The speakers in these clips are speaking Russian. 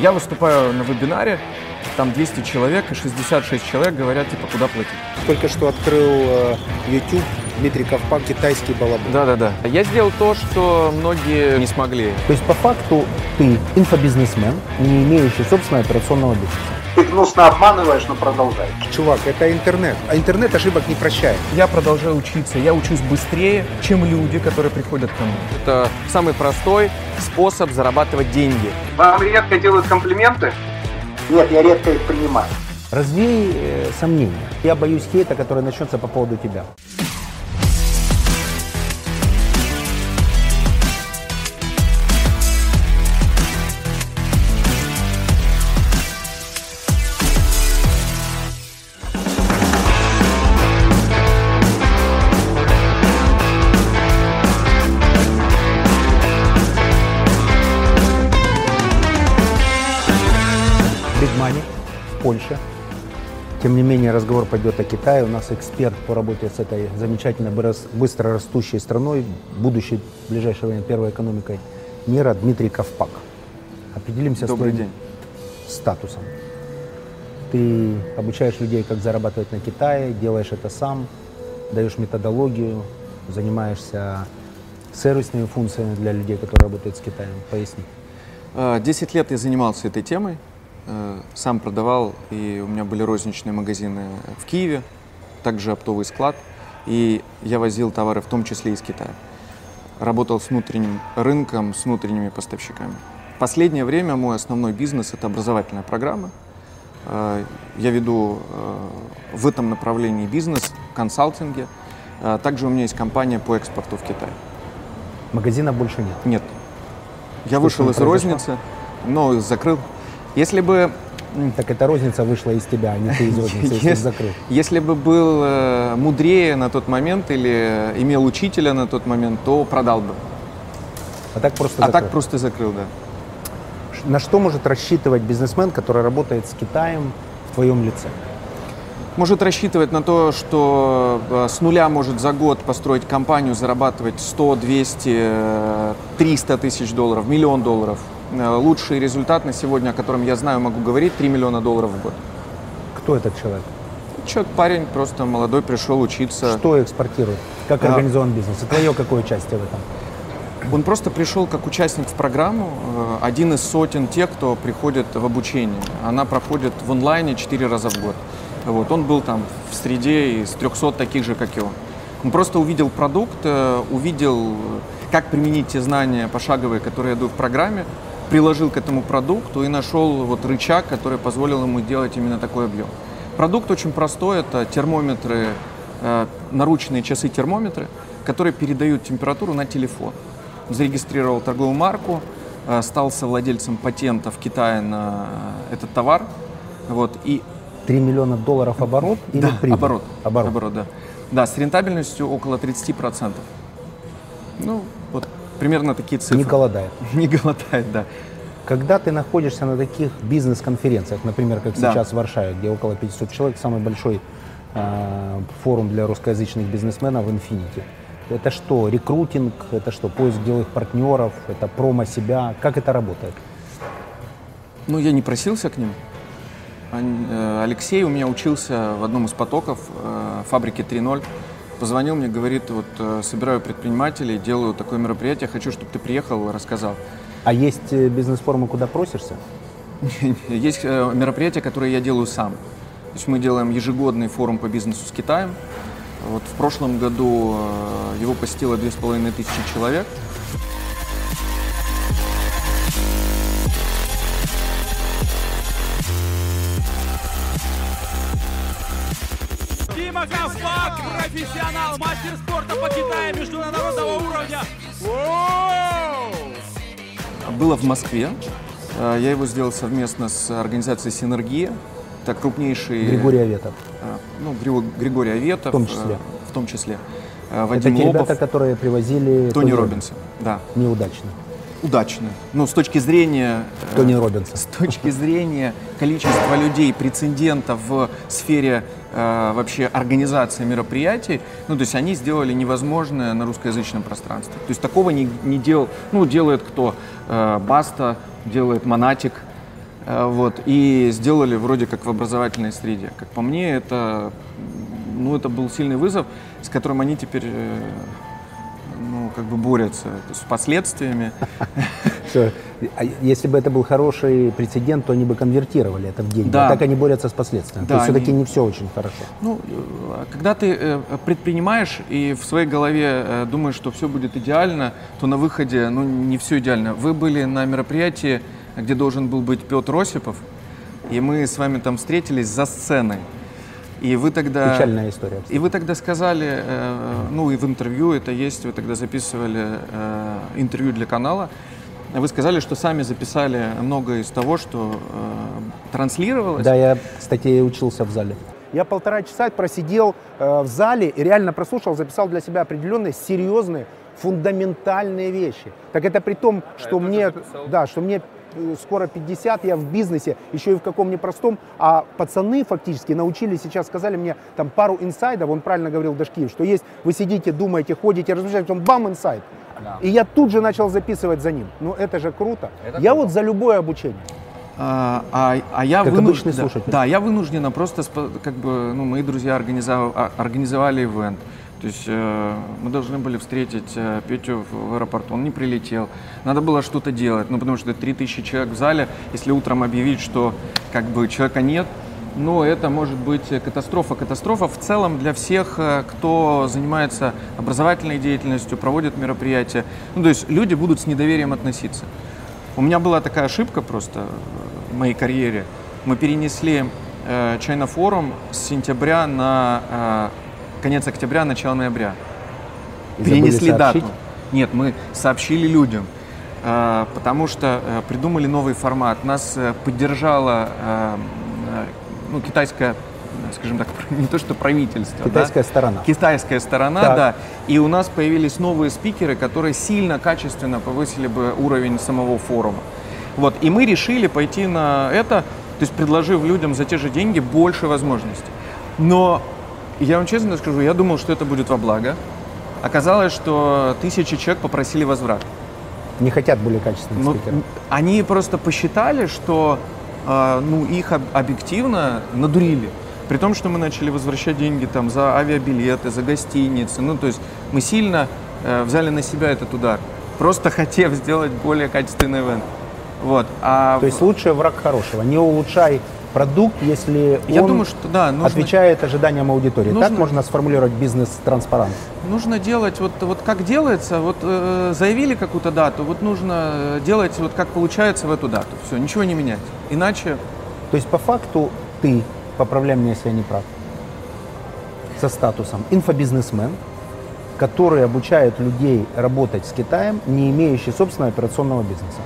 Я выступаю на вебинаре, там 200 человек, и 66 человек говорят, типа, куда платить. Только что открыл э, YouTube Дмитрий Ковпак, китайский балабол. Да-да-да. Я сделал то, что многие не смогли. То есть по факту ты инфобизнесмен, не имеющий собственного операционного бизнеса. Ты гнусно обманываешь, но продолжай. Чувак, это интернет. А интернет ошибок не прощает. Я продолжаю учиться, я учусь быстрее, чем люди, которые приходят ко мне. Это самый простой способ зарабатывать деньги. Вам редко делают комплименты? Нет, я редко их принимаю. Развей э, сомнения. Я боюсь хейта, который начнется по поводу тебя. Польше. Тем не менее, разговор пойдет о Китае. У нас эксперт по работе с этой замечательно быстро растущей страной, будущей в ближайшее время первой экономикой мира, Дмитрий Ковпак. Определимся Добрый с твоим день. статусом. Ты обучаешь людей, как зарабатывать на Китае, делаешь это сам, даешь методологию, занимаешься сервисными функциями для людей, которые работают с Китаем. Поясни. Э, 10 лет я занимался этой темой, сам продавал, и у меня были розничные магазины в Киеве, также оптовый склад, и я возил товары в том числе из Китая. Работал с внутренним рынком, с внутренними поставщиками. В последнее время мой основной бизнес – это образовательная программа. Э, Я веду э, в этом направлении бизнес, консалтинге. Э, Также у меня есть компания по экспорту в Китай. Магазина больше нет. Нет. Я Что вышел с из произошло? розницы, но закрыл. Если бы, Так эта розница вышла из тебя, а не ты из розницы, если закрыл. если бы был э, мудрее на тот момент или имел учителя на тот момент, то продал бы. А так просто А закрыл. так просто закрыл, да. На что может рассчитывать бизнесмен, который работает с Китаем в твоем лице? Может рассчитывать на то, что э, с нуля может за год построить компанию, зарабатывать 100, 200, э, 300 тысяч долларов, миллион долларов. Э, Лучший результат на сегодня, о котором я знаю, могу говорить, 3 миллиона долларов в год. Кто этот человек? Человек, парень просто молодой, пришел учиться. Что экспортирует? Как А. организован бизнес? И твое какое участие в этом? Он просто пришел как участник в программу, э, один из сотен тех, кто приходит в обучение. Она проходит в онлайне 4 раза в год. Вот. Он был там в среде из 300 таких же, как и он. Он просто увидел продукт, увидел, как применить те знания пошаговые, которые я даю в программе, приложил к этому продукту и нашел вот рычаг, который позволил ему делать именно такой объем. Продукт очень простой, это термометры, э, наручные часы-термометры, которые передают температуру на телефон. Зарегистрировал торговую марку, э, стал совладельцем патента в Китае на этот товар. Вот, и 3 миллиона долларов оборот или да, прибыль? оборот. Оборот. да. Да, с рентабельностью около 30%. Ну, вот примерно такие цифры. Не голодает. Не голодает, да. Когда ты находишься на таких бизнес-конференциях, например, как Да. сейчас в Варшаве, где около 500 человек, самый большой э, форум для русскоязычных бизнесменов в Infinity, это что, рекрутинг, это что, поиск деловых партнеров, это промо себя, как это работает? Ну, я не просился к ним. Э, Алексей у меня учился в одном из потоков э, фабрики 3.0. Позвонил мне, говорит, вот э, собираю предпринимателей, делаю такое мероприятие, хочу, чтобы ты приехал, рассказал. А есть э, бизнес-форумы, куда просишься? Есть э, мероприятия, которые я делаю сам. То есть мы делаем ежегодный форум по бизнесу с Китаем. Вот в прошлом году его посетило 2500 человек. Дима Ковпак, профессионал, мастер спорта по Китаю международного уровня. Было в Москве. Э, Я его сделал совместно с организацией «Синергия». Это крупнейший... Григорий Аветов. э, Ну, Григо- Григорий Аветов. В том числе. э, В том числе. Э, Это Вадим те Лобов. ребята, которые привозили Тони Робинсон. Да, Неудачно. удачно. Ну, с точки зрения... Тони Робинсон. С точки зрения количества людей, прецедентов в сфере э, вообще организации мероприятий, ну, то есть они сделали невозможное на русскоязычном пространстве. То есть такого не, не делал, ну, делает кто? Э, Баста, делает Монатик, Э, Вот, и сделали вроде как в образовательной среде. Как по мне, это, ну, это был сильный вызов, с которым они теперь ну, как бы борются с последствиями. Всё. А Если бы это был хороший прецедент, то они бы конвертировали это в деньги. Да. А так они борются с последствиями. Да, то есть все-таки они- не все очень хорошо. Ну, э, когда ты э, предпринимаешь и в своей голове э, думаешь, что все будет идеально, то на выходе, ну, не все идеально. Вы были на мероприятии, где должен был быть Петр Осипов, и мы с вами там встретились за сценой. И вы тогда... Печальная история. И вы тогда сказали, э, ну и в интервью это есть, вы тогда записывали э, интервью для канала, вы сказали, что сами записали многое из того, что э, транслировалось. Да, я, кстати, учился в зале. Я полтора часа просидел э, в зале и реально прослушал, записал для себя определенные серьезные, фундаментальные вещи. Так это при том, что мне, да, что мне э, скоро 50, я в бизнесе, еще и в каком непростом, а пацаны фактически научились сейчас, сказали мне там пару инсайдов, он правильно говорил Дашкиев, что есть, вы сидите, думаете, ходите, размышляете, потом бам, инсайд. И я тут же начал записывать за ним. Ну это же круто. я вот за любое обучение. А, а- а я Как вынужден, обычный да, слушатель. да, я вынуждена просто, как бы, ну, мои друзья организов- а- организовали ивент. То есть э, мы должны были встретить э, Петю в, в аэропорту, он не прилетел. Надо было что-то делать, ну, потому что 3000 человек в зале, если утром объявить, что как бы человека нет, ну, это может быть э, катастрофа. Катастрофа в целом для всех, э, кто занимается образовательной деятельностью, проводит мероприятия. Ну, то есть люди будут с недоверием относиться. У меня была такая ошибка просто в моей карьере. Мы перенесли э, China Forum с сентября на э, конец октября, начало ноября. И перенесли дату. Нет, мы сообщили людям, потому что придумали новый формат. Нас поддержала ну, китайская, скажем так, не то что правительство, да, Китайская сторона. Китайская сторона, Так. да. И у нас появились новые спикеры, которые сильно, качественно повысили бы уровень самого форума. Вот. И мы решили пойти на это, то есть предложив людям за те же деньги больше возможностей. Но я вам честно скажу, я думал, что это будет во благо. Оказалось, что тысячи человек попросили возврат. Не хотят более качественных Ну, спикеров. они просто посчитали, что ну, их об- объективно надурили. При том, что мы начали возвращать деньги там, за авиабилеты, за гостиницы. Ну, то есть мы сильно э, взяли на себя этот удар, просто хотев сделать более катственный ивент. Вот. А То есть лучший враг хорошего. Не улучшай продукт, если я он думаю, что да, нужно, отвечает ожиданиям аудитории. Нужно- Так можно сформулировать бизнес-транспарант. нужно делать вот, вот как делается. Вот э, заявили какую-то дату, вот нужно делать вот как получается в эту дату. Все, ничего не менять. Иначе То есть по факту ты, поправляй меня, если я не прав, со статусом инфобизнесмен, который обучает людей работать с Китаем, не имеющий собственного операционного бизнеса.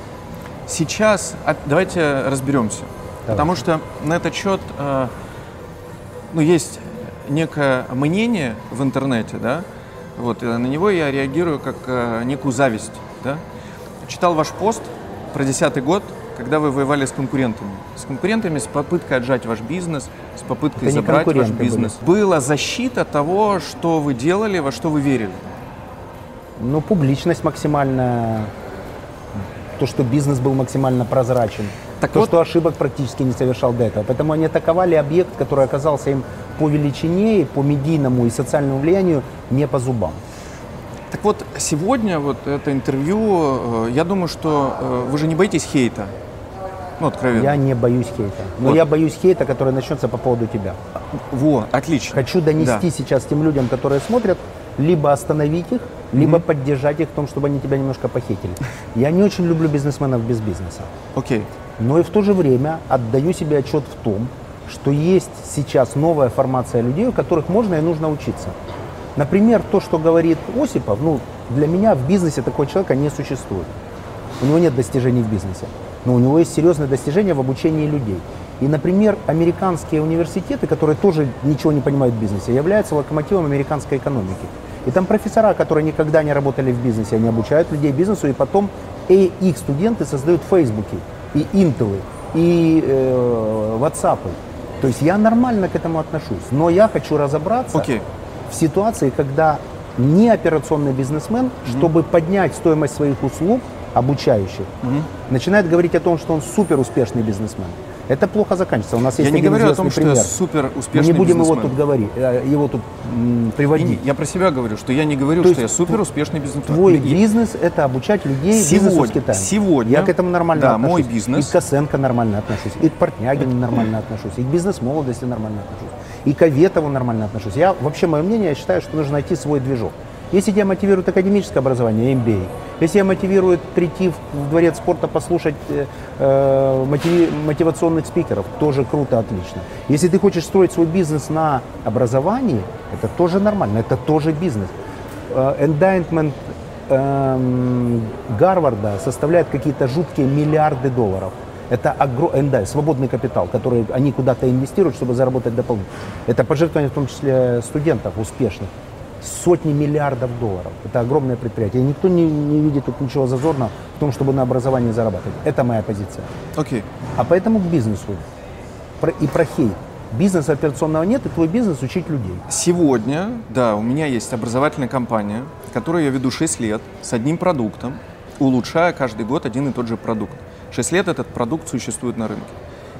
Сейчас давайте разберемся. Давай. Потому что на этот счет э, ну, есть некое мнение в интернете, да, вот, и на него я реагирую как э, некую зависть. Да? Читал ваш пост про 10 год, когда вы воевали с конкурентами. С конкурентами, с попыткой отжать ваш бизнес, с попыткой Это забрать ваш бизнес. Была защита того, что вы делали, во что вы верили. Ну, публичность максимальная, то, что бизнес был максимально прозрачен, Так то, вот- что ошибок практически не совершал до этого. Поэтому они атаковали объект, который оказался им по величине, по медийному и социальному влиянию не по зубам. Так вот, сегодня вот это интервью, э, я думаю, что э, вы же не боитесь хейта. Ну, откровенно. Я не боюсь хейта. Но Вот. я боюсь хейта, который начнется по поводу тебя. Во, отлично. Хочу донести Да. сейчас тем людям, которые смотрят, либо остановить их, либо поддержать их в том, чтобы они тебя немножко похитили. Я не очень люблю бизнесменов без бизнеса. Окей. Но и в то же время отдаю себе отчет в том, что есть сейчас новая формация людей, у которых можно и нужно учиться. Например, то, что говорит Осипов, ну, для меня в бизнесе такого человека не существует. У него нет достижений в бизнесе, но у него есть серьезные достижения в обучении людей. И, например, американские университеты, которые тоже ничего не понимают в бизнесе, являются локомотивом американской экономики. И там профессора, которые никогда не работали в бизнесе, они обучают людей бизнесу, и потом их студенты создают Фейсбуки, и Интелы, и э, WhatsApp. То есть я нормально к этому отношусь, но я хочу разобраться Окей. в ситуации, когда не операционный бизнесмен, чтобы поднять стоимость своих услуг, обучающих, начинает говорить о том, что он супер успешный бизнесмен, это плохо заканчивается. У нас есть Я не говорю о том, что пример. я супер Мы успешный не будем его бизнесмен. тут говорить, э, его тут м, И приводить. Я про себя говорю, что я не говорю, То что я супер успешный бизнесмен. Твой И- бизнес – это обучать людей Сегодня- бизнесу с Китаем. сегодня, Я к этому нормально да, отношусь. мой бизнес. И к Косенко нормально отношусь, и к Портнягину нормально отношусь, и к бизнес-молодости нормально отношусь, и к Аветову нормально отношусь. Я, вообще, мое мнение, я считаю, что нужно найти свой движок. Если тебя мотивирует академическое образование, MBA, если тебя мотивирует прийти в, дворец спорта послушать э, э, мотиви- мотивационных спикеров, тоже круто, отлично. Если ты хочешь строить свой бизнес на образовании, это тоже нормально, это тоже бизнес. Э, Эндаймент эм, Гарварда составляет какие-то жуткие миллиарды долларов. Это огро... НД, свободный капитал, который они куда-то инвестируют, чтобы заработать дополнительно. Это пожертвование в том числе студентов успешных. Сотни миллиардов долларов. Это огромное предприятие. И никто не, не видит тут ничего зазорного в том, чтобы на образовании зарабатывать. Это моя позиция. Окей. А поэтому к бизнесу. И про хейт. Бизнеса операционного нет, и твой бизнес учить людей. Сегодня, да, у меня есть образовательная компания, которую я веду 6 лет с одним продуктом, улучшая каждый год один и тот же продукт. 6 лет этот продукт существует на рынке.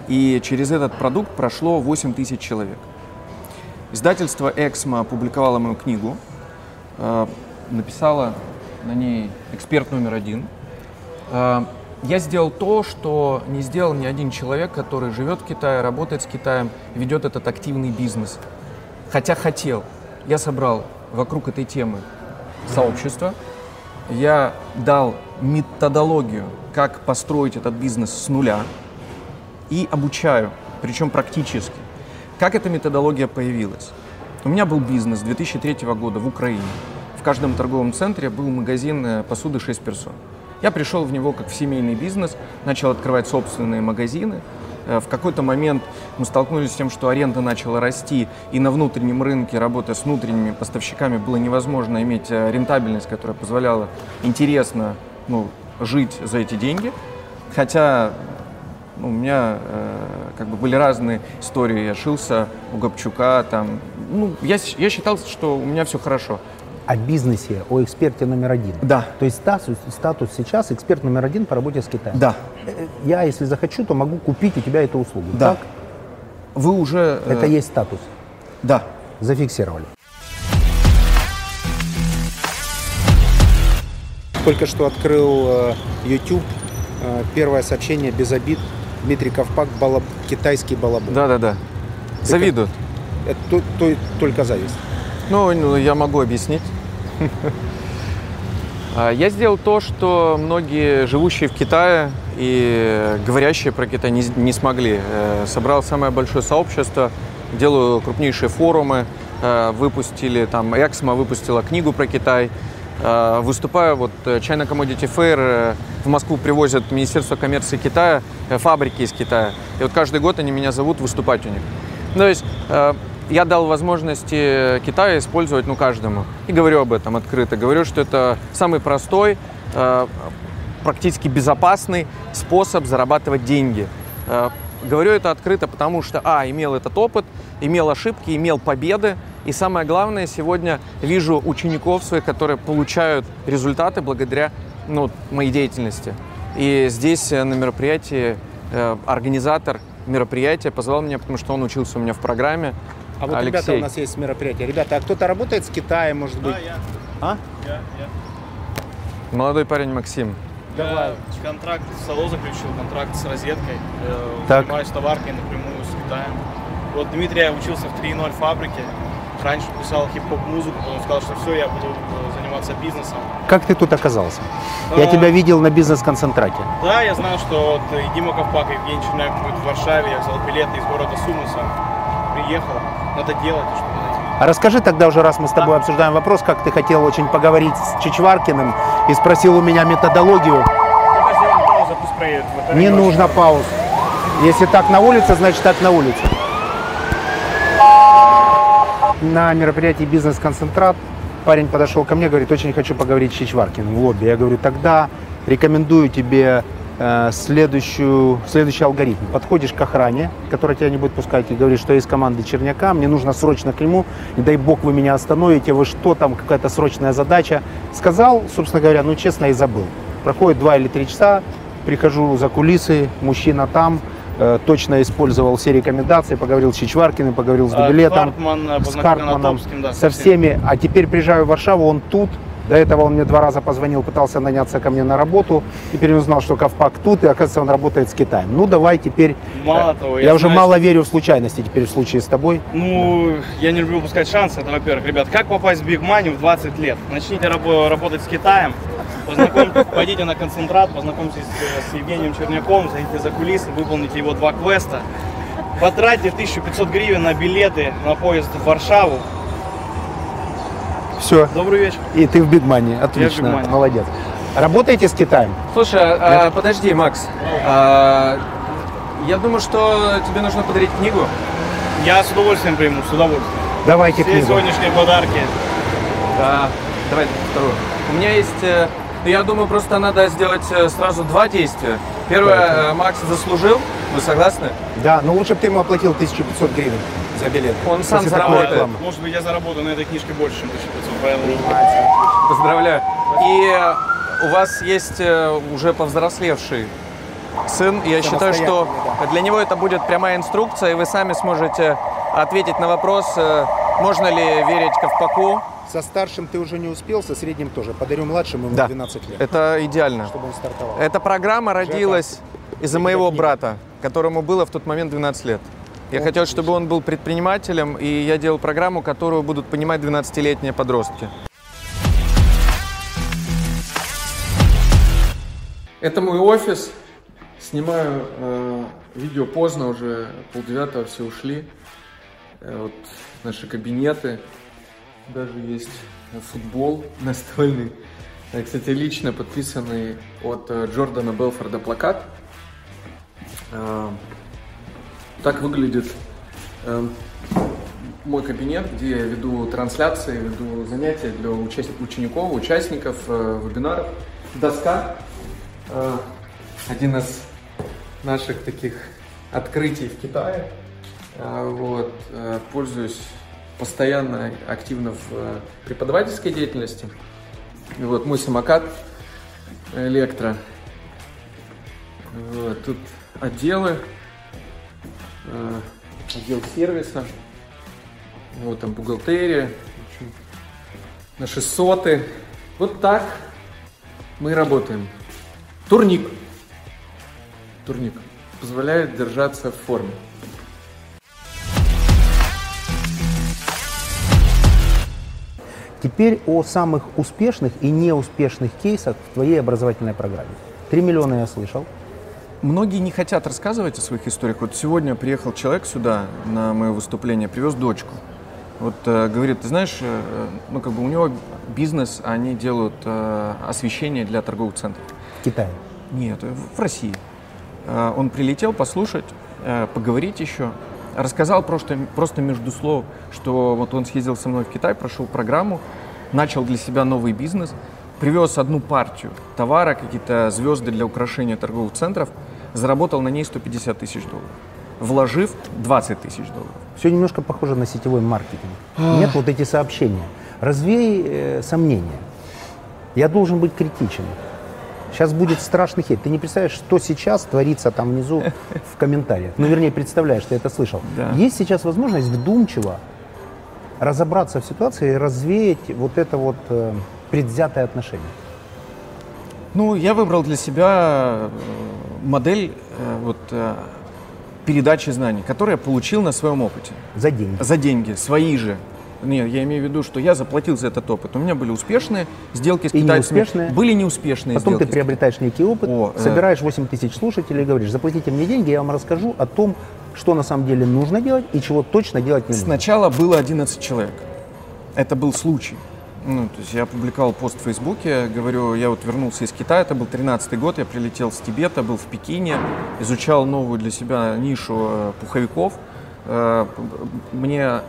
И через этот продукт прошло 8 тысяч человек. Издательство «Эксмо» опубликовало мою книгу, э, написала на ней эксперт номер один. Э, Я сделал то, что не сделал ни один человек, который живет в Китае, работает с Китаем, ведет этот активный бизнес. Хотя хотел. Я собрал вокруг этой темы сообщество. Я дал методологию, как построить этот бизнес с нуля и обучаю, причем практически. Как эта методология появилась? У меня был бизнес с 2003 года в Украине. В каждом торговом центре был магазин э, посуды 6 персон. Я пришел в него как в семейный бизнес, начал открывать собственные магазины. Э, В какой-то момент мы столкнулись с тем, что аренда начала расти, и на внутреннем рынке, работая с внутренними поставщиками, было невозможно иметь э, рентабельность, которая позволяла интересно ну, жить за эти деньги. Хотя ну, у меня как бы были разные истории. Я шился у Гопчука, там. Ну, я, я считал, что у меня все хорошо. О бизнесе, о эксперте номер один. Да. То есть статус, статус сейчас эксперт номер один по работе с Китаем. Да. Э, Я, если захочу, то могу купить у тебя эту услугу. Да. Так? Вы уже... э, Это есть статус. Да. Зафиксировали. Только что открыл э, YouTube. Э, Первое сообщение без обид. Дмитрий Ковпак, балаб... китайский балабол. Да, да, да. Завидуют. Это то- то- только зависть. Ну, ну, я могу объяснить. А, Я сделал то, что многие живущие в Китае и говорящие про Китай не, не смогли. Э, Собрал самое большое сообщество, делаю крупнейшие форумы, э, выпустили, там, Эксмо выпустила книгу про Китай, выступаю, вот э, China Commodity Fair, э, в Москву привозят Министерство коммерции Китая, э, фабрики из Китая. И вот каждый год они меня зовут выступать у них. То есть э, я дал возможности Китаю использовать, ну, каждому. И говорю об этом открыто. Говорю, что это самый простой, э, практически безопасный способ зарабатывать деньги. Говорю это открыто, потому что, а, имел этот опыт, имел ошибки, имел победы. И самое главное, сегодня вижу учеников своих, которые получают результаты благодаря ну, моей деятельности. И здесь э, на мероприятии э, организатор мероприятия позвал меня, потому что он учился у меня в программе. А вот ребята Алексей. у нас есть мероприятие. Ребята, а кто-то работает с Китаем, может быть? А? Молодой парень Максим. Давай. Я контракт с САЛО заключил, контракт с розеткой. Э, Так. Занимаюсь товаркой напрямую с Китаем. Вот Дмитрий я учился в 3.0 фабрике. Раньше писал хип-хоп музыку, потом сказал, что все, я буду э, заниматься бизнесом. Как ты тут оказался? Я А, тебя видел на бизнес-концентрате. Да, я знал, что вот и Дима Ковпак, и Евгений Черняк будет в Варшаве. Я взял билеты из города Сумуса. Приехал. Надо делать, чтобы расскажи тогда уже, раз мы с тобой обсуждаем вопрос, как ты хотел очень поговорить с Чичваркиным и спросил у меня методологию. Не нужно пауз. Если так на улице, значит так на улице. На мероприятии «Бизнес-концентрат» парень подошел ко мне, говорит, очень хочу поговорить с Чичваркиным в лобби. Я говорю, тогда рекомендую тебе следующую, следующий алгоритм. Подходишь к охране, которая тебя не будет пускать, и говоришь, что из команды Черняка, мне нужно срочно к нему, не дай бог вы меня остановите, вы что там, какая-то срочная задача. Сказал, собственно говоря, ну честно и забыл. Проходит два или три часа, прихожу за кулисы, мужчина там, э, точно использовал все рекомендации, поговорил с Чичваркиным, поговорил с А, Дубилетом, Хартман, э, с Картманом, да, со всеми. А теперь приезжаю в Варшаву, он тут. До этого он мне два раза позвонил, пытался наняться ко мне на работу. Теперь узнал, что Ковпак тут, и оказывается, он работает с Китаем. Ну, давай теперь... Мало э, того, я, я уже знаю, мало верю в случайности теперь в случае с тобой. Ну, я не люблю упускать шансы. Это, во-первых, ребят, как попасть в Big Money в 20 лет? Начните рабо- работать с Китаем, познакомьтесь, пойдите на концентрат, познакомьтесь с, с Евгением Черняком, зайдите за кулисы, выполните его два квеста, потратьте 1500 гривен на билеты на поезд в Варшаву. Все. Добрый вечер. И ты в Бигмане. Отлично. Big Money. Молодец. Работаете с Китаем? Слушай, а, подожди, Макс. А, я думаю, что тебе нужно подарить книгу. Я с удовольствием приму, с удовольствием. Давайте Все книгу. сегодняшние подарки. Да. Давай вторую. У меня есть... э, Я думаю, просто надо сделать э, сразу два действия. Первое, э, Макс заслужил. Вы согласны? Да, но лучше бы ты ему оплатил 1500 гривен за билет. Он сам заработает. рекламы. Может быть, я заработаю на этой книжке больше, чем 1500, поэтому... Поздравляю. И э, у вас есть э, уже повзрослевший сын. Я считаю, что Самостоятельный, для него это будет прямая инструкция, и вы сами сможете ответить на вопрос, э, можно ли верить Ковпаку. Со старшим ты уже не успел, со средним тоже. Подарю младшему ему Да. 12 лет, Это идеально. чтобы он стартовал. Эта программа родилась из-за моего брата, которому было в тот момент 12 лет. Я О, хотел, чтобы он был предпринимателем, и я делал программу, которую будут понимать 12-летние подростки. Это мой офис. Снимаю э, видео поздно, уже полдевятого все ушли. Э, вот наши кабинеты. Даже есть футбол настольный. Э, Кстати, лично подписанный от э, Джордана Белфорда плакат. Э, Так выглядит э, мой кабинет, где я веду трансляции, веду занятия для участ- учеников, участников э, вебинаров. Доска. Э, Один из наших таких открытий в Китае. Э, Вот. э, Пользуюсь постоянно активно в э, преподавательской деятельности. И вот мой самокат электро. Вот, тут отделы, э, отдел сервиса, вот там бухгалтерия, общем, наши соты. Вот так мы работаем. Турник. Турник позволяет держаться в форме. Теперь о самых успешных и неуспешных кейсах в твоей образовательной программе. Три миллиона я слышал. Многие не хотят рассказывать о своих историях. Вот сегодня приехал человек сюда на мое выступление, привез дочку. Вот э, говорит, ты знаешь, э, ну как бы у него бизнес, они делают э, освещение для торговых центров. В Китае. Нет, в в России. Э, Он прилетел послушать, э, поговорить еще. Рассказал просто, просто между слов, что вот он съездил со мной в Китай, прошел программу, начал для себя новый бизнес, привез одну партию товара, какие-то звезды для украшения торговых центров, заработал на ней 150 тысяч долларов, вложив 20 тысяч долларов. Все немножко похоже на сетевой маркетинг. Нет вот эти сообщения. Развей э, сомнения. Я должен быть критичен. Сейчас будет страшный хейт. Ты не представляешь, что сейчас творится там внизу в комментариях. Ну, вернее, представляешь, ты это слышал. Да. Есть сейчас возможность вдумчиво разобраться в ситуации и развеять вот это вот э, предвзятое отношение. Ну, я выбрал для себя э, модель э, вот, э, передачи знаний, которую я получил на своем опыте. За деньги. За деньги, свои же. Нет, я имею в виду, что я заплатил за этот опыт. У меня были успешные сделки с И китайцами. неуспешные? Были неуспешные Потом сделки. ты приобретаешь некий опыт, О, э. собираешь 8 тысяч слушателей и говоришь, заплатите мне деньги, я вам расскажу о том, что на самом деле нужно делать и чего точно делать не нужно. Сначала было 11 человек. Это был случай. Ну, то есть я опубликовал пост в Фейсбуке, говорю, я вот вернулся из Китая, это был 13 год, я прилетел с Тибета, был в Пекине, изучал новую для себя нишу э, пуховиков. Э, Мне,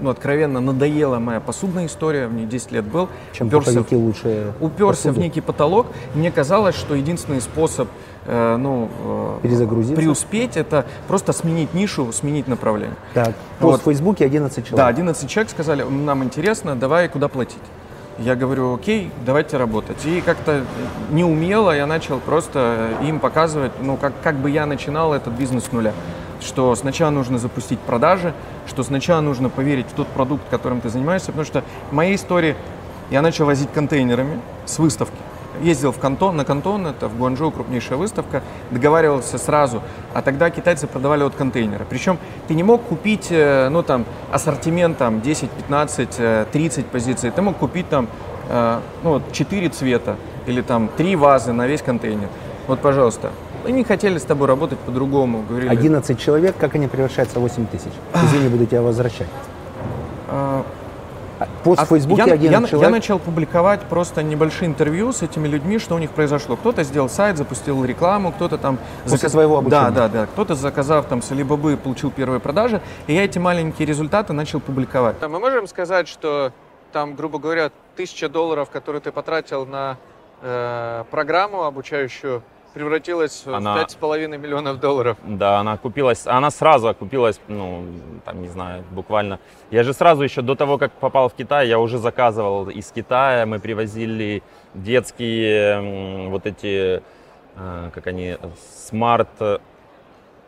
ну, откровенно надоела моя посудная история, мне 10 лет был. Чем Уперся в- пуховики лучше уперся в посуду. некий потолок. Мне казалось, что единственный способ ну, э, Перезагрузиться. преуспеть это просто сменить нишу, сменить направление. Так, пост Вот. в Фейсбуке 11 человек. Да, 11 человек сказали, нам интересно, давай куда платить. Я говорю, окей, давайте работать. И как-то неумело я начал просто им показывать, ну, как, как бы я начинал этот бизнес с нуля. Что сначала нужно запустить продажи, что сначала нужно поверить в тот продукт, которым ты занимаешься. Потому что в моей истории я начал возить контейнерами с выставки. Ездил в Кантон, на Кантон, это в Гуанчжоу крупнейшая выставка, договаривался сразу, а тогда китайцы продавали от контейнера. Причем ты не мог купить, э, ну там, ассортимент там 10, 15, э, 30 позиций, ты мог купить там, э, ну вот 4 цвета или там 3 вазы на весь контейнер. Вот, пожалуйста. Они хотели с тобой работать по-другому, говорили. 11 человек, как они превращаются в 8 тысяч? Извини, буду тебя возвращать. Пост А в Фейсбуке я, 11 я- я человек. начал публиковать просто небольшие интервью с этими людьми, что у них произошло. Кто-то сделал сайт, запустил рекламу, кто-то там... После твоего обучения? Да, да, да. Кто-то, заказав там с Alibaba, получил первые продажи, и я эти маленькие результаты начал публиковать. Мы можем сказать, что там, грубо говоря, тысяча долларов, которые ты потратил на э, программу обучающую, превратилась Она- в пять с половиной миллионов долларов. Да, она окупилась, она сразу окупилась, ну, там, не знаю, буквально. Я же сразу еще до того, как попал в Китай, я уже заказывал из Китая, мы привозили детские вот эти, э, как они, смарт,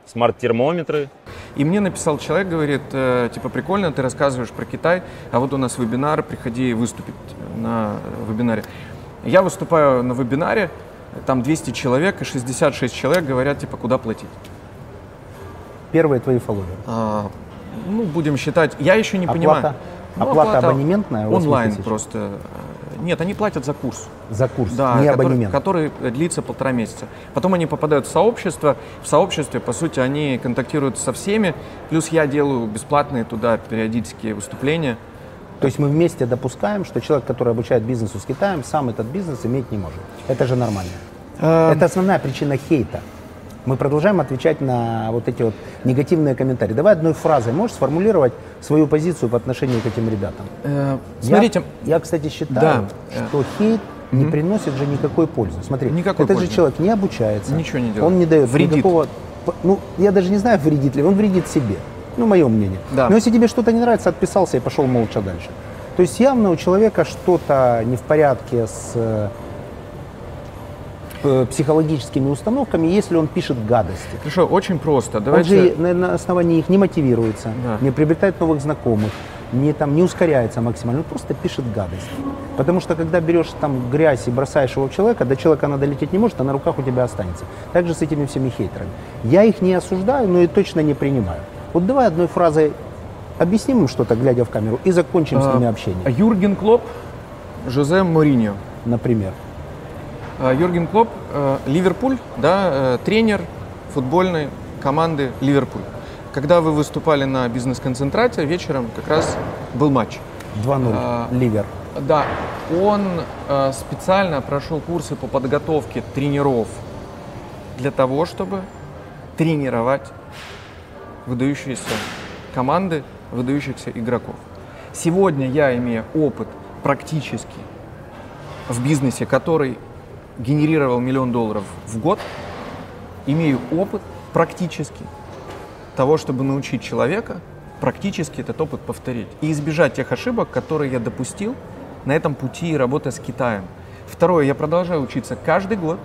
смарт-термометры. И мне написал человек, говорит, э, типа, прикольно, ты рассказываешь про Китай, а вот у нас вебинар, приходи выступить на вебинаре. Я выступаю на вебинаре, там 200 человек, и 66 человек говорят, типа, куда платить. Первые твои фолловеры. А, ну, будем считать, я еще не Оплата? понимаю. Ну, Оплата абонементная 8 Онлайн тысяч? просто. Нет, они платят за курс. За курс, Да, не который, абонемент. который длится полтора месяца. Потом они попадают в сообщество. В сообществе, по сути, они контактируют со всеми. Плюс я делаю бесплатные туда периодические выступления. То есть мы вместе допускаем, что человек, который обучает бизнесу с Китаем, сам этот бизнес иметь не может. Это же нормально. Эм. Это основная причина хейта. Мы продолжаем отвечать на вот эти вот негативные комментарии. Давай одной фразой можешь сформулировать свою позицию по отношению к этим ребятам? Э, Я- Смотрите, я, кстати, считаю, Да. что хейт не приносит же никакой пользы. Смотри, Никакой этот пользы. же человек не обучается. Ничего не делает. Он не дает Вредит. никакого... Ну, я даже не знаю, вредит ли. Он вредит себе. Ну, мое мнение. Да. Но если тебе что-то не нравится, отписался и пошел молча дальше. То есть явно у человека что-то не в порядке с э, э, психологическими установками, если он пишет гадости. хорошо, очень просто. Он Давайте. же на, на основании их не мотивируется, Да. не приобретает новых знакомых, не, там, не ускоряется максимально, он просто пишет гадость. Потому что когда берешь там грязь и бросаешь его в человека, до человека она долететь не может, а на руках у тебя останется. Так же с этими всеми хейтерами. Я их не осуждаю, но и точно не принимаю. Вот давай одной фразой объясним им что-то, глядя в камеру, и закончим с А, ними общение. Юрген Клоп, Жозе Мориньо. Например. А, Юрген Клоп, э, Ливерпуль, да, э, тренер футбольной команды Ливерпуль. Когда вы выступали на бизнес-концентрате, вечером как раз был матч. 2-0. А, Ливер. Да, он э, специально прошел курсы по подготовке тренеров для того, чтобы тренировать выдающиеся команды, выдающихся игроков. Сегодня я имею опыт практически в бизнесе, который генерировал миллион долларов в год, имею опыт практически того, чтобы научить человека практически этот опыт повторить и избежать тех ошибок, которые я допустил на этом пути работы с Китаем. Второе, я продолжаю учиться каждый год.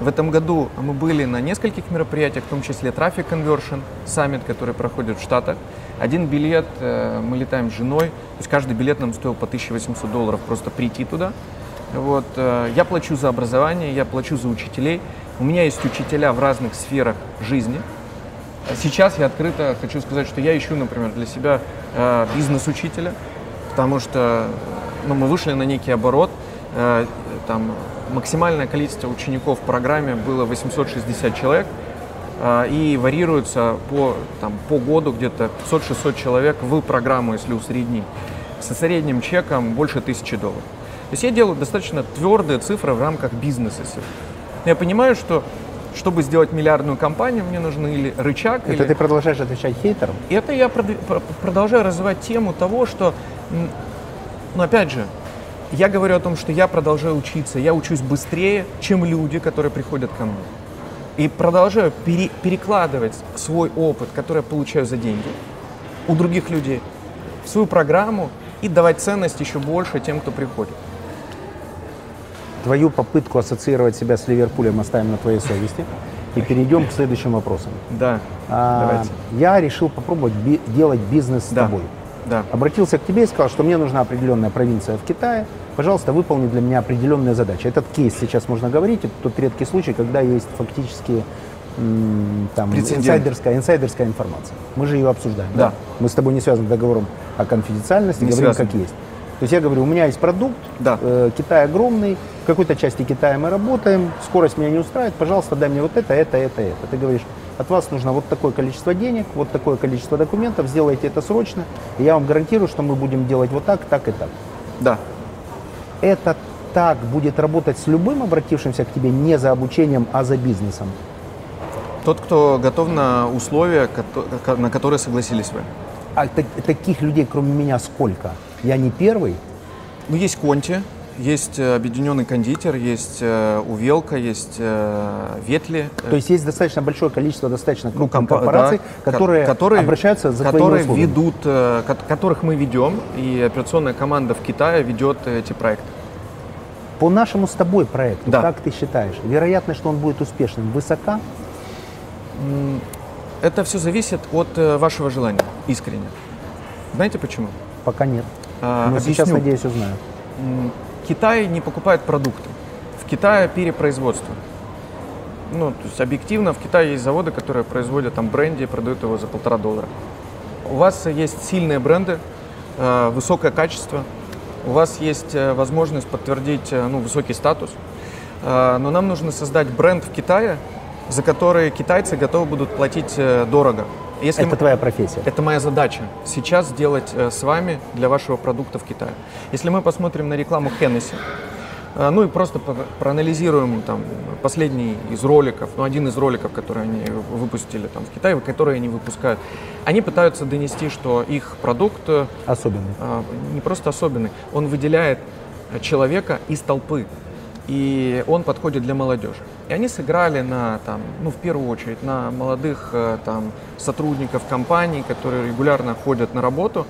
В этом году мы были на нескольких мероприятиях, в том числе Traffic Conversion Summit, который проходит в Штатах. Один билет, э, мы летаем с женой, то есть каждый билет нам стоил по 1800 долларов просто прийти туда. Вот, э, я плачу за образование, я плачу за учителей. У меня есть учителя в разных сферах жизни. Сейчас я открыто хочу сказать, что я ищу, например, для себя э, бизнес-учителя, потому что ну, мы вышли на некий оборот. Э, там максимальное количество учеников в программе было 860 человек и варьируется по, там, по году где-то 500-600 человек в программу, если усреднить, со средним чеком больше тысячи долларов. То есть я делаю достаточно твердые цифры в рамках бизнеса. Я понимаю, что чтобы сделать миллиардную компанию, мне нужен или рычаг, Это или... ты продолжаешь отвечать хейтерам? И это я продв- пр- продолжаю развивать тему того, что, ну опять же, я говорю о том, что я продолжаю учиться, я учусь быстрее, чем люди, которые приходят ко мне. И продолжаю пере- перекладывать свой опыт, который я получаю за деньги, у других людей, в свою программу и давать ценность еще больше тем, кто приходит. Твою попытку ассоциировать себя с Ливерпулем оставим на твоей совести и перейдем к следующим вопросам. Да, А, давайте. я решил попробовать би- делать бизнес с Да. тобой. Да. Обратился к тебе и сказал, что мне нужна определенная провинция в Китае. Пожалуйста, выполни для меня определенные задачи. Этот кейс сейчас можно говорить. Это тот редкий случай, когда есть фактически м, там, Прецедент. инсайдерская, инсайдерская информация. Мы же ее обсуждаем. Да. Мы с тобой не связаны договором о конфиденциальности, Не говорим связаны. как есть. То есть я говорю, у меня есть продукт, Да. э, Китай огромный, в какой-то части Китая мы работаем, скорость меня не устраивает, пожалуйста, дай мне вот это, это, это, это. Ты говоришь, от вас нужно вот такое количество денег, вот такое количество документов, сделайте это срочно, и я вам гарантирую, что мы будем делать вот так, так и так. Да. Это так будет работать с любым обратившимся к тебе не за обучением, а за бизнесом. Тот, кто готов на условия, на которые согласились вы. А та- таких людей, кроме меня, сколько? Я не первый. Ну, есть Конти, есть э, Объединенный кондитер, есть э, Увелка, есть э, Ветли. То есть есть достаточно большое количество достаточно крупных компа- корпораций, да, которые, ко- которые обращаются за которые ведут, э, ко- которых мы ведем, и операционная команда в Китае ведет э, эти проекты. По нашему с тобой проекту, Да. как ты считаешь, вероятность, что он будет успешным, высока? Это все зависит от э, вашего желания, искренне. Знаете почему? Пока нет. А, Но сейчас, объясню. надеюсь, узнаю. Китай не покупает продукты. В Китае перепроизводство. Ну, то есть объективно в Китае есть заводы, которые производят там бренди и продают его за полтора доллара. У вас есть сильные бренды, э, высокое качество, у вас есть э, возможность подтвердить э, ну, высокий статус, но нам нужно создать бренд в Китае, за который китайцы готовы будут платить дорого. Если Это мы- твоя профессия. это моя задача сейчас сделать э, с вами для вашего продукта в Китае. Если мы посмотрим на рекламу Hennessy, э, ну и просто по- проанализируем там последний из роликов, ну один из роликов, который они выпустили там в Китае, которые они выпускают, они пытаются донести, что их продукт э, Особенный. а, не просто особенный, он выделяет э, человека из толпы, и он подходит для молодежи. И они сыграли на, там, ну, в первую очередь, на молодых э, там, сотрудников компаний, которые регулярно ходят на работу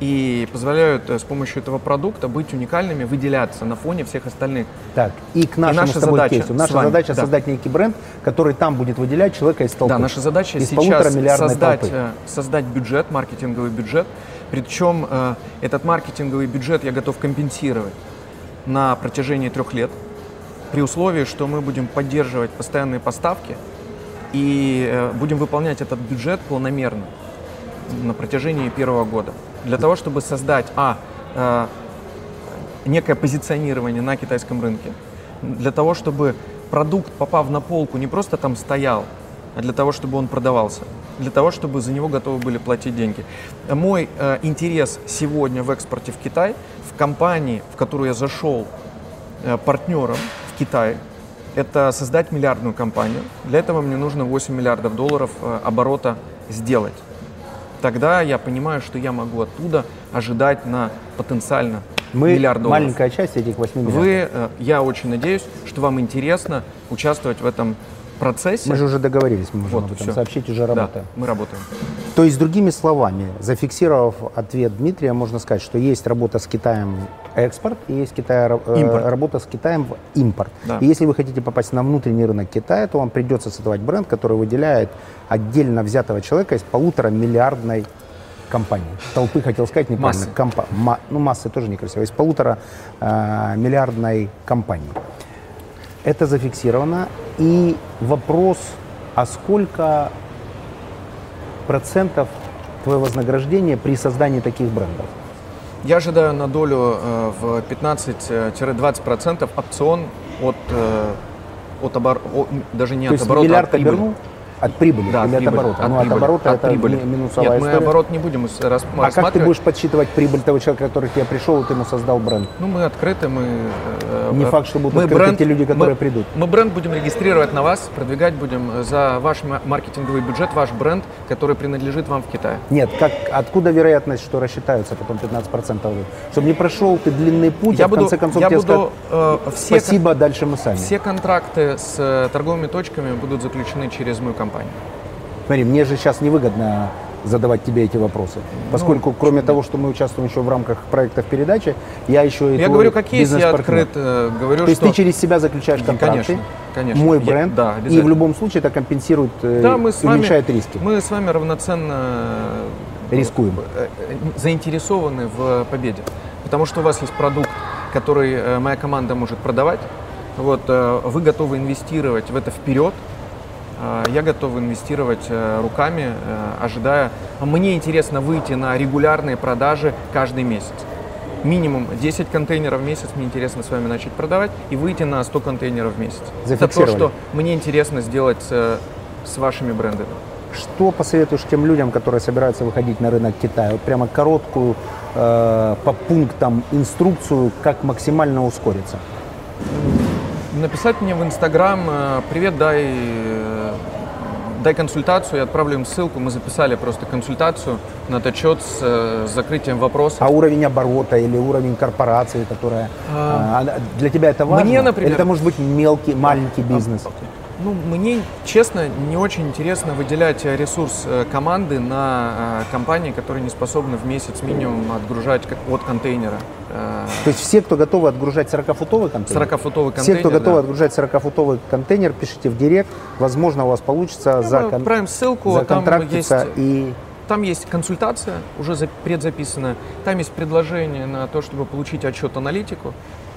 и позволяют э, с помощью этого продукта быть уникальными, выделяться на фоне всех остальных. Так, и к нашему наша с тобой задача кейсу. Наша вами, задача да. создать некий бренд, который там будет выделять человека из толпы. Да, наша задача из сейчас создать, толпы. э, создать бюджет, маркетинговый бюджет. Причем э, этот маркетинговый бюджет я готов компенсировать на протяжении трех лет, при условии, что мы будем поддерживать постоянные поставки и э, будем выполнять этот бюджет планомерно на протяжении первого года. Для того, чтобы создать, а, э, некое позиционирование на китайском рынке, для того, чтобы продукт, попав на полку, не просто там стоял, а для того, чтобы он продавался, для того, чтобы за него готовы были платить деньги. Мой э, интерес сегодня в экспорте в Китай, в компании, в которую я зашел э, партнером в Китае, это создать миллиардную компанию. Для этого мне нужно 8 миллиардов долларов э, оборота сделать. Тогда я понимаю, что я могу оттуда ожидать на потенциально Мы миллиард долларов. маленькая часть этих 8 миллиардов. Вы, э, я очень надеюсь, что вам интересно участвовать в этом процессе. Мы же уже договорились, мы можем Вот, об этом всё. сообщить, уже Да, работаем. мы работаем. То есть, другими словами, зафиксировав ответ Дмитрия, можно сказать, что есть работа с Китаем экспорт и есть Китая, э, Импорт. работа с Китаем в импорт. Да. И если вы хотите попасть на внутренний рынок Китая, то вам придется создавать бренд, который выделяет отдельно взятого человека из полутора миллиардной компании. Толпы, хотел сказать, неправильно. Массы. Компа- ма- ну, массы тоже некрасиво. Из полутора э, миллиардной компании. Это зафиксировано. И вопрос, а сколько процентов твое вознаграждение при создании таких брендов? Я ожидаю на долю э, в 15-20% опцион от, э, от обор... о, даже не То от есть оборота, миллиард а от прибыли. обернул от прибыли Да, или от прибыли, оборота? от ну, от прибыли, оборота от это прибыли. ми- минусовая Нет, мы история. оборот не будем с- рас- А как ты рассматривать. будешь подсчитывать прибыль того человека, который к тебе пришел, и ты ему создал бренд? Ну, мы открыты, мы... э, Не э, факт, что будут мы открыты те люди, которые мы- придут. Мы бренд будем регистрировать на вас, продвигать будем за ваш ма- маркетинговый бюджет, ваш бренд, который принадлежит вам в Китае. Нет, как, откуда вероятность, что рассчитаются потом 15%? Чтобы не прошел ты длинный путь, я а в буду, конце концов я тебе буду э, скажут, все, кон- спасибо, дальше мы сами. все контракты с э, торговыми точками будут заключены через мою компанию. Смотри, мне же сейчас невыгодно задавать тебе эти вопросы. Поскольку кроме того, что мы участвуем еще в рамках проектов передачи, я еще и Я говорю, как есть, я открыт, э, говорю, То есть что... ты через себя заключаешь контракты, конечно, конечно. мой Я- бренд, да, и в любом случае это компенсирует э, Да, мы с и вами, уменьшает риски. мы с вами равноценно э, Рискуем. заинтересованы в победе. Потому что у вас есть продукт, который моя команда может продавать. Вот, вы готовы инвестировать в это вперед. Э, Я готов инвестировать э, руками, э, ожидая. Мне интересно выйти на регулярные продажи каждый месяц. Минимум 10 контейнеров в месяц мне интересно с вами начать продавать и выйти на 100 контейнеров в месяц. Это то, что мне интересно сделать с, с вашими брендами. Что посоветуешь тем людям, которые собираются выходить на рынок Китая? Вот прямо короткую э, по пунктам инструкцию, как максимально ускориться. Написать мне в Инстаграм э, «Привет, дай, э, дай консультацию», я отправлю им ссылку. Мы записали просто консультацию на этот счет с э, закрытием вопросов. А уровень оборота или уровень корпорации, которая А, а, она- для тебя это важно? мне, например- Или это может быть мелкий, маленький бизнес? Ну, мне, честно, не очень интересно выделять э, ресурс э, команды на э, компании, которые не способны в месяц минимум отгружать от контейнера. Э, То есть все, кто готовы отгружать 40-футовый контейнер? 40-футовый Все, контейнер. кто готовы да. отгружать 40-футовый контейнер, пишите в директ. Возможно, у вас получится Ну, за кон- отправим ссылку, там есть, и там есть консультация, уже за- предзаписанная, там есть предложение на то, чтобы получить отчет-аналитику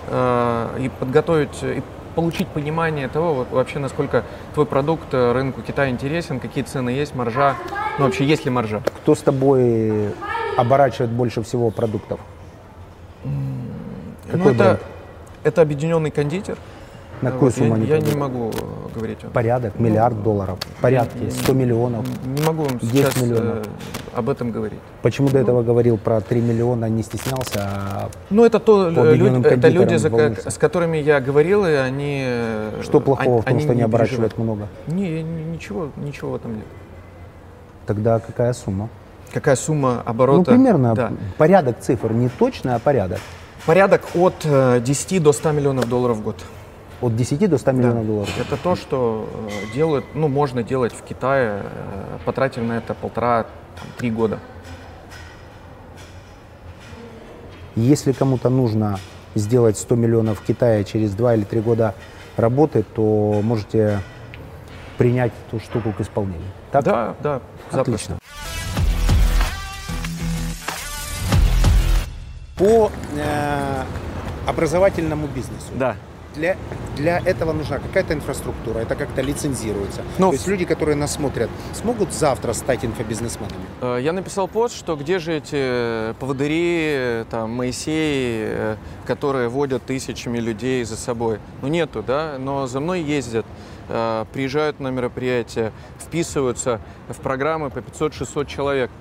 э, и подготовить, и получить понимание того, вот, вообще, насколько твой продукт э, рынку Китая интересен, какие цены есть, маржа, ну вообще есть ли маржа. кто с тобой оборачивает больше всего продуктов? Ну, Какой это, бренд? это объединенный кондитер. На Вот, какую сумму я, я не могу э, говорить. Порядок, миллиард долларов, порядки, 100 миллионов. Не могу вам 10 сейчас миллионов. э, об этом говорить. Почему до этого говорил про 3 миллиона, не стеснялся, а Ну, это то, э, люди, это люди, за волнуешься. с которыми я говорил, и они... что плохого они- в том, что они оборачивают переживают. много? Не- ничего, ничего в этом нет. Тогда какая сумма? Какая сумма оборота? Ну, примерно Да. порядок цифр, не точно, а порядок. Порядок от э, 10 до 100 миллионов долларов в год. От 10 до 100 Да. миллионов долларов. Это то, что э, делают, ну, можно делать в Китае, э, потратив на это полтора-три года. Если кому-то нужно сделать 100 миллионов в Китае через 2 или 3 года работы, то можете принять эту штуку к исполнению. Так? Да, да. Отлично. По э, образовательному бизнесу. Да. Для, для этого нужна какая-то инфраструктура, это как-то лицензируется. Ну, То есть люди, которые нас смотрят, смогут завтра стать инфобизнесменами? Э, Я написал пост, что где же эти э, поводыри, э, там, Моисеи, которые водят тысячами людей за собой. Ну нету, да, но за мной ездят, приезжают на мероприятия, вписываются в программы по 500-600 человек.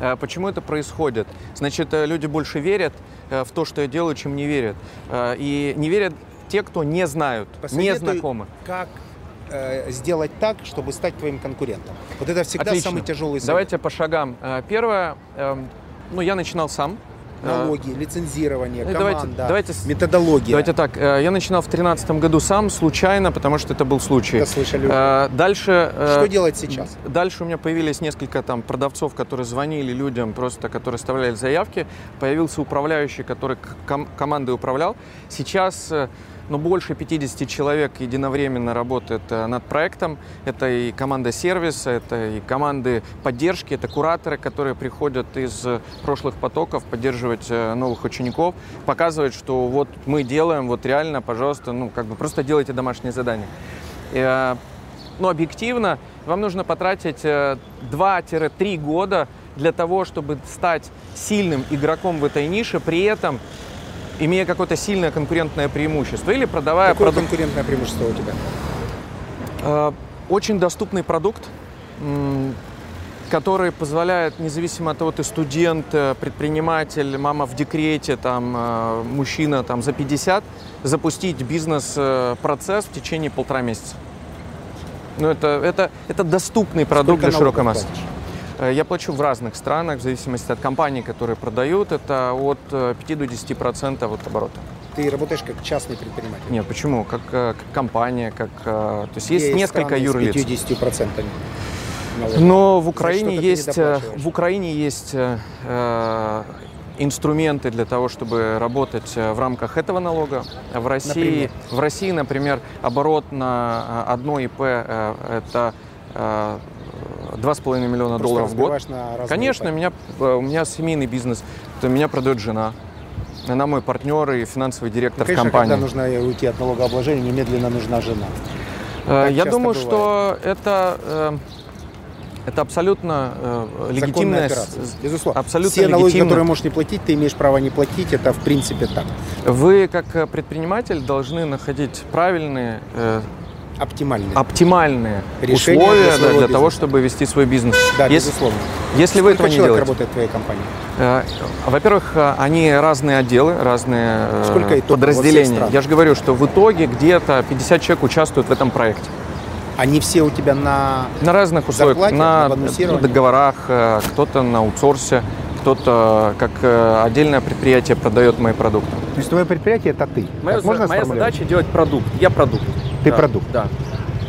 Э, Почему это происходит? Значит, э, люди больше верят э, в то, что я делаю, чем не верят. И не верят те, кто не знают, не Посоветуй, знакомы. Как сделать так, чтобы стать твоим конкурентом? Вот это всегда Отлично. самый тяжелый совет. Давайте по шагам. Первое, эм, ну я начинал сам. Налоги, лицензирование, Ну, команда, давайте- давайте методология. Давайте так, э, я начинал в 2013 году сам, случайно, потому что это был случай. Это слышали. Э, Дальше... э, Что делать сейчас? Дальше у меня появились несколько там продавцов, которые звонили людям, просто которые оставляли заявки. Появился управляющий, который ком- командой управлял. Сейчас ну, больше 50 человек единовременно работает э, над проектом. Это и команда сервиса, это и команды поддержки, это кураторы, которые приходят из э, прошлых потоков поддерживать э, новых учеников, показывать, что вот мы делаем, вот реально, пожалуйста, ну как бы просто делайте домашнее задание. Э, но объективно вам нужно потратить э, 2-3 года для того, чтобы стать сильным игроком в этой нише, при этом имея какое-то сильное конкурентное преимущество или продавая Какое продукт. конкурентное преимущество у тебя? Э, Очень доступный продукт, который позволяет, независимо от того, ты студент, э, предприниматель, мама в декрете, там, э, мужчина там, за 50, запустить бизнес-процесс в течение полтора месяца. Ну, это, это, это доступный продукт Сколько для широкой массы. платишь? Э, Я плачу в разных странах, в зависимости от компаний, которые продают. Это от э, 5 до 10 процентов от оборота. Ты работаешь как частный предприниматель. Нет, почему? Как, э, как компания, как... э, То есть есть Где несколько юрлиц. С 50 процентами. налог. Но в Украине есть, э, в Украине есть э, э, инструменты для того, чтобы работать э, в рамках этого налога. В России, Например? в России, например, оборот на э, одно ИП э, это э, 2,5 миллиона Просто долларов в год. на Конечно, этапы. меня, э, у меня семейный бизнес, то меня продает жена. Она мой партнер и финансовый директор Ну, конечно, компании. когда нужно уйти от налогообложения, немедленно нужна жена. Э, Я думаю, бывает. что это, э, это абсолютно э, легитимная, операция. Безусловно. абсолютно Все налоги, которые можешь не платить, ты имеешь право не платить. Это в принципе так. Вы как э, предприниматель должны находить правильные, э, Оптимально. оптимальные Решение условия для для того, чтобы вести свой бизнес. да, если, безусловно. если вы этого не делаете, работает в твоей компании? э, во-первых, э, они разные отделы, разные э, Сколько подразделения. странах? Я же говорю, что в итоге где-то 50 человек участвуют в этом проекте. Они все у тебя на... На разных условиях, Зарплате, на, на договорах, кто-то на аутсорсе, кто-то как отдельное предприятие продает мои продукты. То есть твое предприятие это ты. Моя, Так можно моя задача делать продукт. Я продукт. Ты Да, продукт. Да.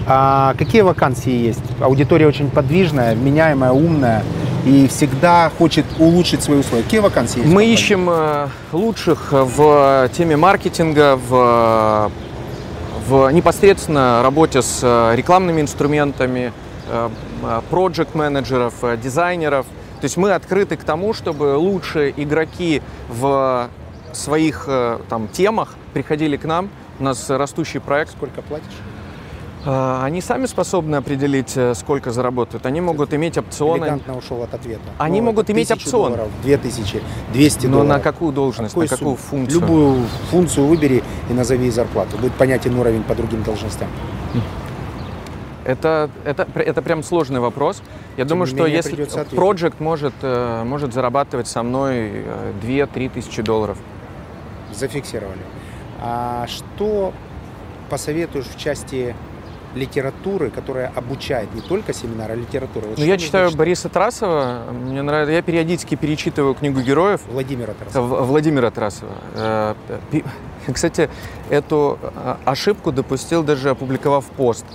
А какие вакансии есть? Аудитория очень подвижная, меняемая, умная и всегда хочет улучшить свои условия. Какие вакансии есть? Мы ищем э, лучших в теме маркетинга, в, в непосредственно работе с э, рекламными инструментами, проект менеджеров дизайнеров. То есть мы открыты к тому, чтобы лучшие игроки в своих э, там, темах приходили к нам. У нас растущий проект. Сколько платишь? Э, Они сами способны определить, э, сколько заработают. Они могут иметь опционы. Элегантно ушел от ответа. Они могут это иметь 1000 опцион. долларов, 2000, 200 Но долларов. на какую должность, Какой на какую сумме? функцию? Любую функцию выбери и назови зарплату. Будет понятен уровень по другим должностям. Это, это, это прям сложный вопрос. Я думаю, не что менее, если проект может, э, может зарабатывать со мной 2-3 тысячи долларов. Зафиксировали. А что посоветуешь в части литературы, которая обучает не только семинары, а литературу? Вот Ну, я читаю читать? Бориса Тарасова. Мне нравится. Я периодически перечитываю книгу героев Владимира Тарасова. В- Владимира Тарасова. Э, Кстати, эту э, ошибку допустил даже опубликовав пост.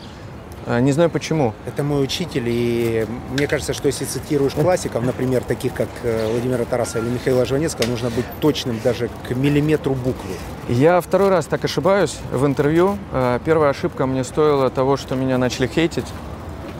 Э, Не знаю почему. Это мой учитель, и мне кажется, что если цитируешь классиков, например, таких как э, Владимира Тарасова или Михаила Жванецкого, нужно быть точным даже к миллиметру буквы. Я второй раз так ошибаюсь в интервью. Э, Первая ошибка мне стоила того, что меня начали хейтить.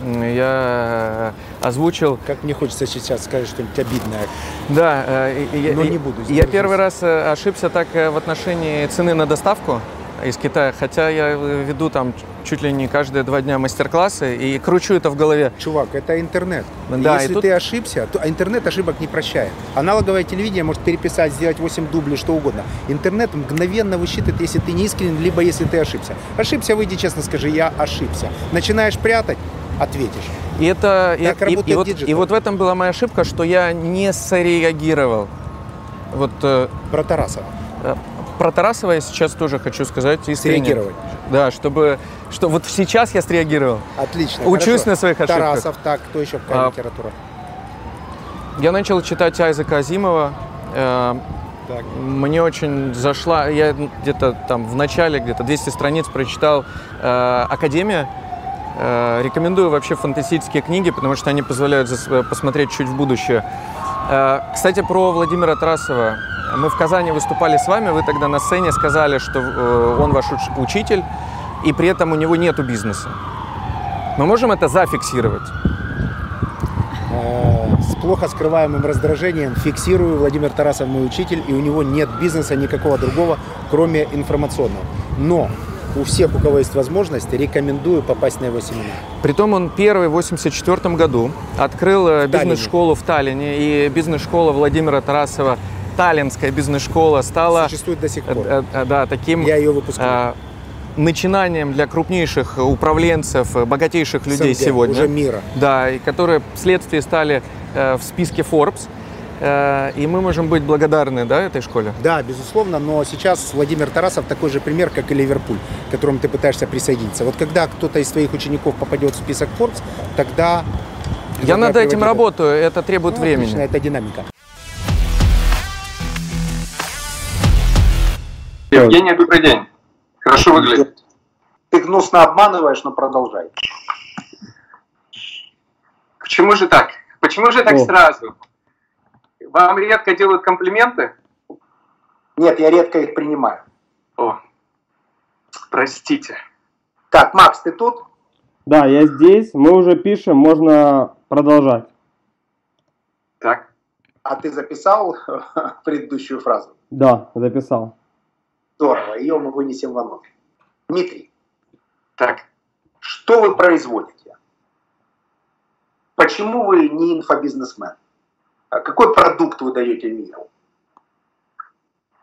Я э, озвучил Как мне хочется сейчас сказать что-нибудь обидное. Да, э, и- Но не буду, Я первый раз ошибся так в отношении цены на доставку из Китая, хотя я э, веду там чуть ли не каждые два дня мастер-классы и кручу это в голове. Чувак, это интернет. Да, Если и тут- ты ошибся, то а интернет ошибок не прощает. Аналоговое телевидение может переписать, сделать 8 дублей, что угодно. Интернет мгновенно высчитывает, если ты не искренен, либо если ты ошибся. Ошибся, выйди честно, скажи, я ошибся. Начинаешь прятать, ответишь. И это и- Так и, работает и вот, и вот в этом была моя ошибка, что я не среагировал. Вот э, Про Тарасова. Про Тарасова я сейчас тоже хочу сказать искренне. Среагировать. Да, чтобы что вот сейчас я среагировал. Отлично. Учусь хорошо. на своих ошибках. Тарасов, так, кто еще какая А, литература? Я начал читать Айзека Азимова. э, Так. Мне очень зашла, я где-то там в начале, где-то 200 страниц прочитал э, «Академия». Э, рекомендую вообще фантастические книги, потому что они позволяют посмотреть чуть в будущее. Э, кстати, про Владимира Тарасова. Мы в Казани выступали с вами, вы тогда на сцене сказали, что э, он ваш уч- учитель, и при этом у него нету бизнеса. Мы можем это зафиксировать? Э, С плохо скрываемым раздражением фиксирую Владимир Тарасов мой учитель, и у него нет бизнеса никакого другого, кроме информационного. Но у всех, у кого есть возможность, рекомендую попасть на его семинар. Притом он первый в 84 году открыл э, бизнес-школу в Таллине. И бизнес-школа Владимира Тарасова, таллинская бизнес-школа, стала Существует до сих э, пор. э, да, таким Я ее выпускаю. начинанием для крупнейших управленцев, богатейших людей СНГ, сегодня. Уже мира. Да, и которые вследствие стали э, в списке Forbes. Э, и мы можем быть благодарны да, этой школе. Да, безусловно, но сейчас Владимир Тарасов такой же пример, как и Ливерпуль, к которому ты пытаешься присоединиться. Вот когда кто-то из твоих учеников попадет в список Forbes, тогда... Я над этим приводить работаю, это требует Ну, времени. Отлично, это динамика. Евгений, добрый день. Хорошо выглядит. Ты гнусно обманываешь, но продолжай. Почему же так? Почему же так О. сразу? Вам редко делают комплименты? Нет, я редко их принимаю. О, простите. Так, Макс, ты тут? Да, я здесь, мы уже пишем, можно продолжать. Так. А ты записал предыдущую фразу? Да, записал. Здорово, ее мы вынесем в оно. Дмитрий, Так. что вы производите? Почему вы не инфобизнесмен? А Какой продукт вы даете миру?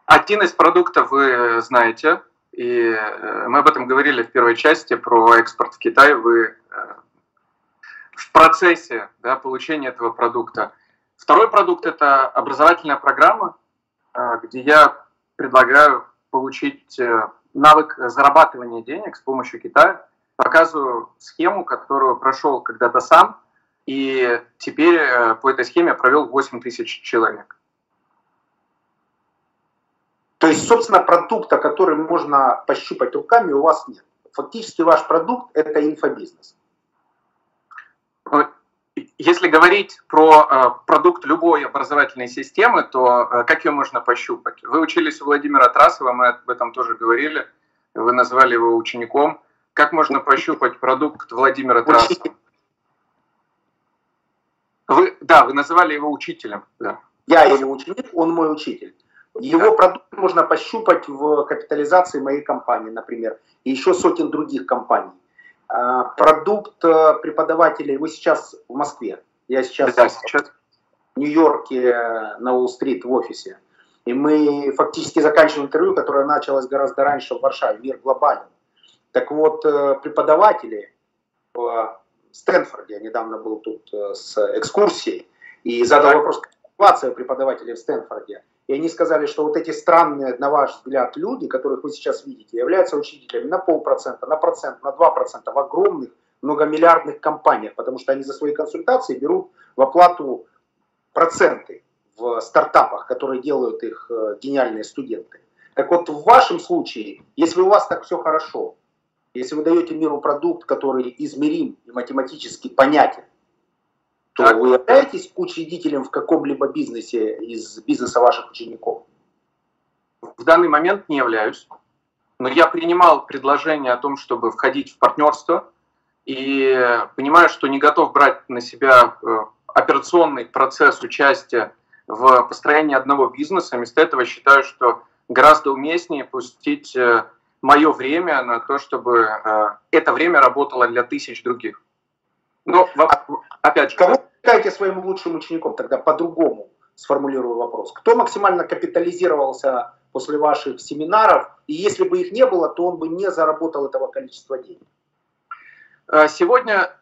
Один из продуктов вы знаете, и э, мы об этом говорили в первой части про экспорт в Китай. Вы э, в процессе да, получения этого продукта. Второй продукт – это образовательная программа, э, где я предлагаю получить навык зарабатывания денег с помощью Китая. Показываю схему, которую прошел когда-то сам, и теперь э, по этой схеме провел 8 тысяч человек. То есть, собственно, продукта, который можно пощупать руками, у вас нет. Фактически ваш продукт – это инфобизнес. Ну, Если говорить про э, продукт любой образовательной системы, то э, как ее можно пощупать? Вы учились у Владимира Трасова, мы об этом тоже говорили, вы назвали его учеником. Как можно пощупать продукт Владимира Трасова? Вы, да, вы называли его учителем. Да. Я его ученик, он мой учитель. Его продукт можно пощупать в капитализации моей компании, например, и еще сотен других компаний. А, Продукт э, преподавателей, вы сейчас в Москве, я сейчас Да, сейчас. в Нью-Йорке э, на Уолл-стрит в офисе. И мы фактически заканчиваем интервью, которое началось гораздо раньше в Варшаве, мир глобален. Так вот, э, преподаватели Стэнфорде, я недавно был тут э, с экскурсией, и задал вопрос, ситуация преподавателей в Стэнфорде. И они сказали, что вот эти странные, на ваш взгляд, люди, которых вы сейчас видите, являются учителями на полпроцента, на процент, на два процента в огромных многомиллиардных компаниях, потому что они за свои консультации берут в оплату проценты в стартапах, которые делают их э, гениальные студенты. Так вот, в вашем случае, если у вас так все хорошо, если вы даете миру продукт, который измерим и математически понятен, то Так. вы являетесь учредителем в каком-либо бизнесе из бизнеса ваших учеников? В данный момент не являюсь, но я принимал предложение о том, чтобы входить в партнерство, и понимаю, что не готов брать на себя э, операционный процесс участия в построении одного бизнеса. Вместо этого считаю, что гораздо уместнее пустить э, мое время на то, чтобы э, это время работало для тысяч других. Но, во- опять же, Кого вы считаете своим лучшим учеником? Тогда по-другому сформулирую вопрос. Кто максимально капитализировался после ваших семинаров, и если бы их не было, то он бы не заработал этого количества денег? Э, Сегодня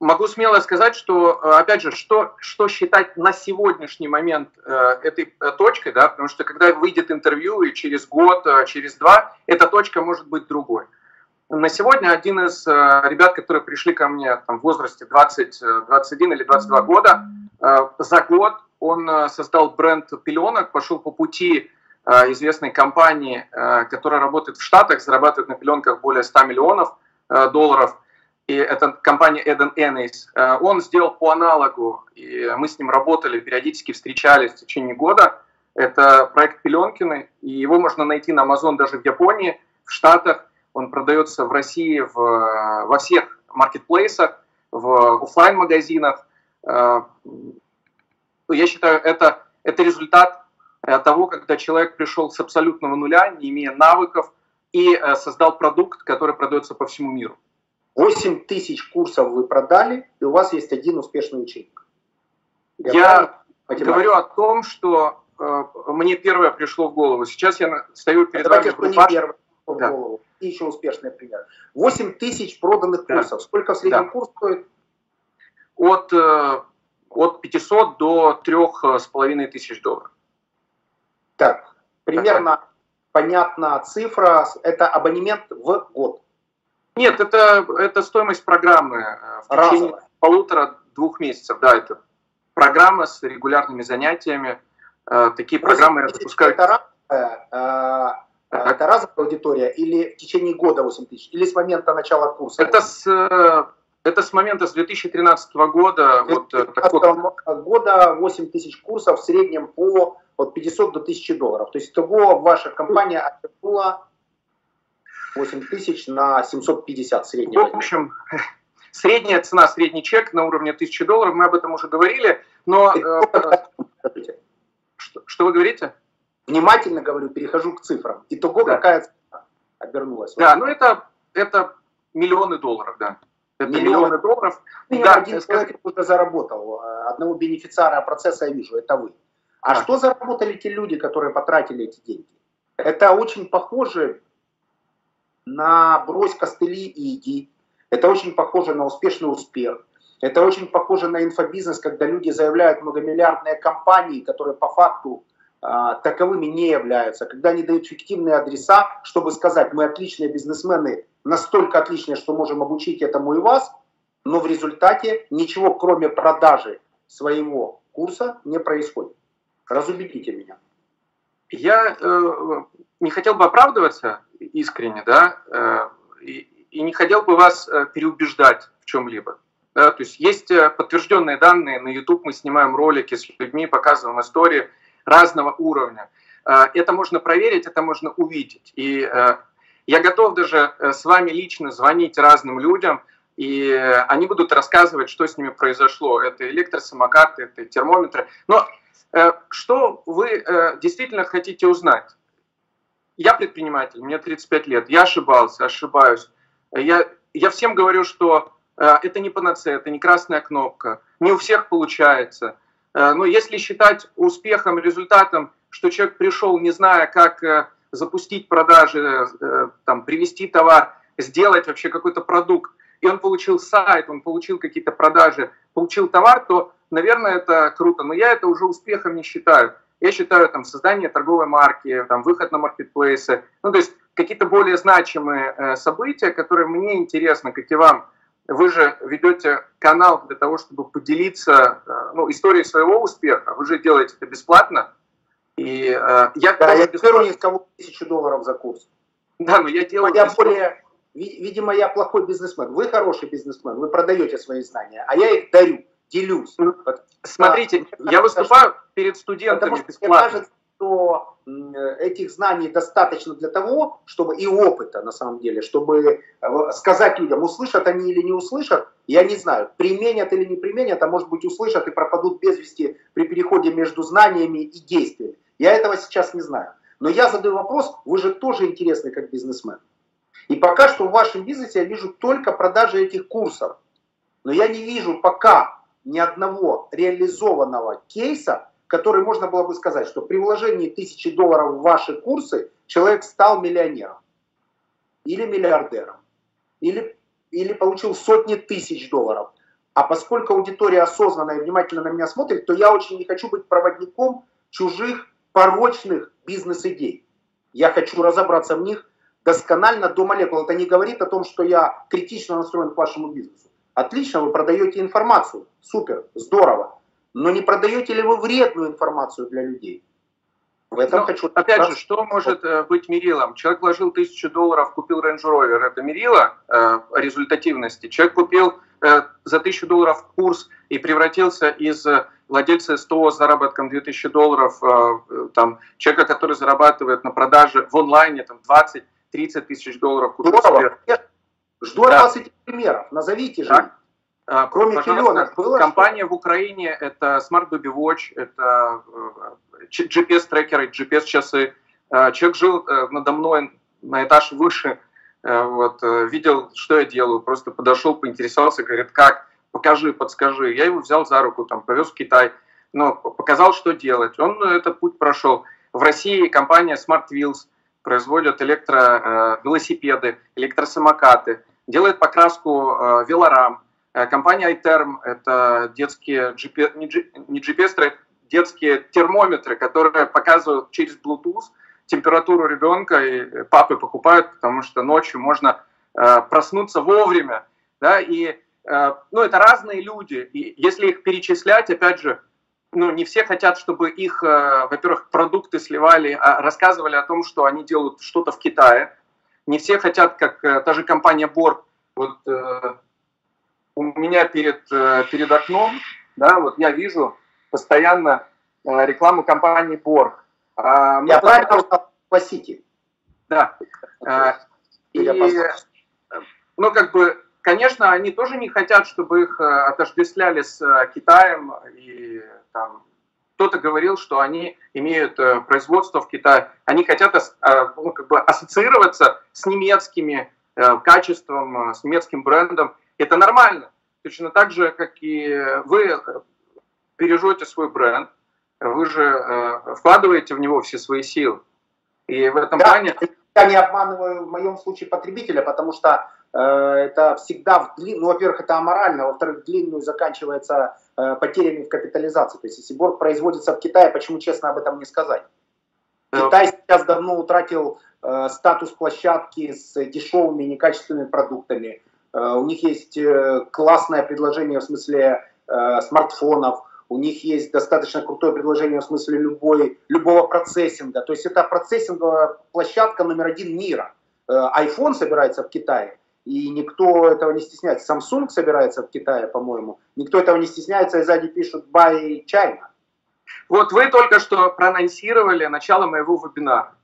могу смело сказать, что, э, опять же, что, что считать на сегодняшний момент э, этой э, точкой, да, потому что когда выйдет интервью и через год, э, через два, эта точка может быть другой. На сегодня один из э, ребят, которые пришли ко мне там, в возрасте 20, э, 21 или 22 года, э, за год он э, создал бренд пеленок, пошел по пути э, известной компании, э, которая работает в Штатах, зарабатывает на пеленках более 100 миллионов э, долларов и это компания Eden Ennis. Э, Он сделал по аналогу, и мы с ним работали, периодически встречались в течение года. Это проект Пеленкины, и его можно найти на Amazon даже в Японии, в Штатах. Он продается в России в, во всех маркетплейсах, в офлайн магазинах Я считаю, это, это результат э, того, когда человек пришел с абсолютного нуля, не имея навыков, и э, создал продукт, который продается по всему миру. 8 тысяч курсов вы продали, и у вас есть один успешный ученик. Я, математик? говорю о том, что э, мне первое пришло в голову. Сейчас я стою перед Давайте, вами. что в не первый в Да. голову. И еще успешный пример. 8 тысяч проданных Да. курсов. Сколько в среднем Да. курс стоит? От, э, от 500 до 3,5 тысяч долларов. Так, примерно понятна цифра. Это абонемент в год. Нет, это, это стоимость программы э, в течение полутора-двух месяцев. Да, это программа с регулярными занятиями. Э, Такие программы я 8 тысяч запускаю. Это разовая, э, это разовая аудитория или в течение года 8 тысяч? Или с момента начала курса? Это с, Это с момента с 2013 года. Вот, э, 2013 такой- года 8 тысяч курсов в среднем по от 500 до 1000 долларов. То есть того ваша компания отвернула 8 тысяч на 750 среднего. В общем, средняя цена, средний чек на уровне 1000 долларов, мы об этом уже говорили, но... э, что, что вы говорите? Внимательно говорю, перехожу к цифрам. Итого Да. какая цена обернулась? Да, ну это, это миллионы долларов, да. Это Миллионы. миллионы долларов. Минимум Да, один скажи- человек уже заработал. Э, Одного бенефициара процесса я вижу, это вы. А Да. что заработали те люди, которые потратили эти деньги? Это очень похоже на брось костыли и иди. Это очень похоже на успешный успех. Это очень похоже на инфобизнес, когда люди заявляют многомиллиардные компании, которые по факту а, таковыми не являются. Когда они дают фиктивные адреса, чтобы сказать, мы отличные бизнесмены, настолько отличные, что можем обучить этому и вас, но в результате ничего, кроме продажи своего курса, не происходит. Разубедите меня. Я э, не хотел бы оправдываться искренне, да, э, и, и не хотел бы вас э, переубеждать в чем-либо. Да, то есть есть э, подтвержденные данные, на YouTube мы снимаем ролики с людьми, показываем истории разного уровня. Э, это можно проверить, это можно увидеть. И я готов даже с вами лично звонить разным людям, и они будут рассказывать, что с ними произошло. Это электросамокаты, это термометры. Но Что вы э, действительно хотите узнать? Я предприниматель, мне 35 лет, я ошибался, ошибаюсь. Я, я всем говорю, что э, это не панацея, это не красная кнопка, не у всех получается. Э, Но если считать успехом, результатом, что человек пришел, не зная, как э, запустить продажи, э, там, привести товар, сделать вообще какой-то продукт, и он получил сайт, он получил какие-то продажи, получил товар, то, наверное, это круто. Но я это уже успехом не считаю. Я считаю там создание торговой марки, там выход на маркетплейсы, ну то есть какие-то более значимые э, события, которые мне интересны, как и вам. Вы же ведете канал для того, чтобы поделиться э, ну, историей своего успеха. Вы же делаете это бесплатно. И э, я Да, я ни с кого тысячу долларов за курс. Да, но я делаю Я более, ви- видимо, я плохой бизнесмен. Вы хороший бизнесмен, вы продаете свои знания, а я их дарю, делюсь. Смотрите, Да, я потому выступаю перед Потому студентами что мне кажется, что этих знаний достаточно для того, чтобы и опыта на самом деле, чтобы э, сказать людям, услышат они или не услышат, я не знаю, применят или не применят, а может быть услышат и пропадут без вести при переходе между знаниями и действиями. Я этого сейчас не знаю. Но я задаю вопрос, вы же тоже интересный как бизнесмен. И пока что в вашем бизнесе я вижу только продажи этих курсов. Но я не вижу пока ни одного реализованного кейса, который можно было бы сказать, что при вложении тысячи долларов в ваши курсы человек стал миллионером или миллиардером, или, или получил сотни тысяч долларов. А поскольку аудитория осознанная и внимательно на меня смотрит, то я очень не хочу быть проводником чужих порочных бизнес-идей. Я хочу разобраться в них досконально до молекул. Это не говорит о том, что я критично настроен к вашему бизнесу. Отлично, вы продаете информацию. Супер, здорово. Но не продаете ли вы вредную информацию для людей? В этом Ну, хочу... Опять раз- же, что может э, быть мерилом? Человек вложил тысячу долларов, купил Range Rover. Это мерило э, результативности. Человек купил э, за тысячу долларов курс и превратился из э, владельца СТО с заработком 2000 долларов, э, э, там, человека, который зарабатывает на продаже в онлайне там, 20-30 тысяч долларов. Купил Здорово. Жду от Да. вас этих примеров. Назовите же. Так. А, Кроме пожалуйста, было Компания в Украине это Smart Baby Watch, это э, GPS-трекеры, GPS-часы. Э, Человек жил э, надо мной на этаж выше, вот, видел, что я делаю, просто подошел, поинтересовался, говорит, как, покажи, подскажи. Я его взял за руку, там, повез в Китай, но показал, что делать. Он этот путь прошел. В России компания Smart Wheels производит электровелосипеды, электросамокаты, делает покраску э, велорам. Э, Компания iTerm – это детские GPS, не GPS, детские термометры, которые показывают через Bluetooth температуру ребенка, и э, папы покупают, потому что ночью можно э, проснуться вовремя. Да, и э, ну, это разные люди. И если их перечислять, опять же, ну, не все хотят, чтобы их, э, во-первых, продукты сливали, а рассказывали о том, что они делают что-то в Китае. Не все хотят, как э, та же компания Борг, вот, э, у меня перед, э, перед окном, да, вот я вижу постоянно э, рекламу компании Борг. А, я правильно сказал, спасите. Да. И, ну, как бы, конечно, они тоже не хотят, чтобы их отождествляли с Китаем и там кто-то говорил, что они имеют производство в Китае, они хотят ну, как бы ассоциироваться с немецкими качеством, с немецким брендом. Это нормально. Точно так же, как и вы бережете свой бренд, вы же э, вкладываете в него все свои силы. И в этом да, плане... Я не обманываю в моем случае потребителя, потому что э, это всегда, в длин... ну, во-первых, это аморально, во-вторых, длинную заканчивается э, потерями в капитализации. То есть, если борг производится в Китае, почему честно об этом не сказать? Э, Китай сейчас давно утратил э, статус площадки с дешевыми некачественными продуктами. Э, у них есть э, классное предложение в смысле э, смартфонов, у них есть достаточно крутое предложение в смысле любой, любого процессинга. То есть это процессинговая площадка номер один мира. iPhone собирается в Китае, и никто этого не стесняется. Samsung собирается в Китае, по-моему. Никто этого не стесняется, и сзади пишут «Buy China». Вот вы только что проанонсировали начало моего вебинара.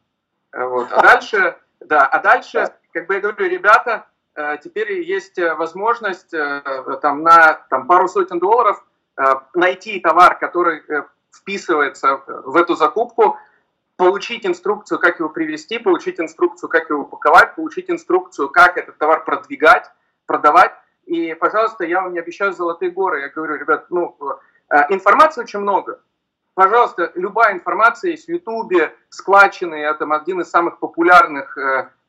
Вот. А дальше, да, а дальше, как бы я говорю, ребята, Э, теперь есть э, возможность э, там, на там, пару сотен долларов найти товар, который вписывается в эту закупку, получить инструкцию, как его привезти, получить инструкцию, как его упаковать, получить инструкцию, как этот товар продвигать, продавать. И, пожалуйста, я вам не обещаю золотые горы. Я говорю, ребят, ну, информации очень много. Пожалуйста, любая информация есть в Ютубе, складчины, это один из самых популярных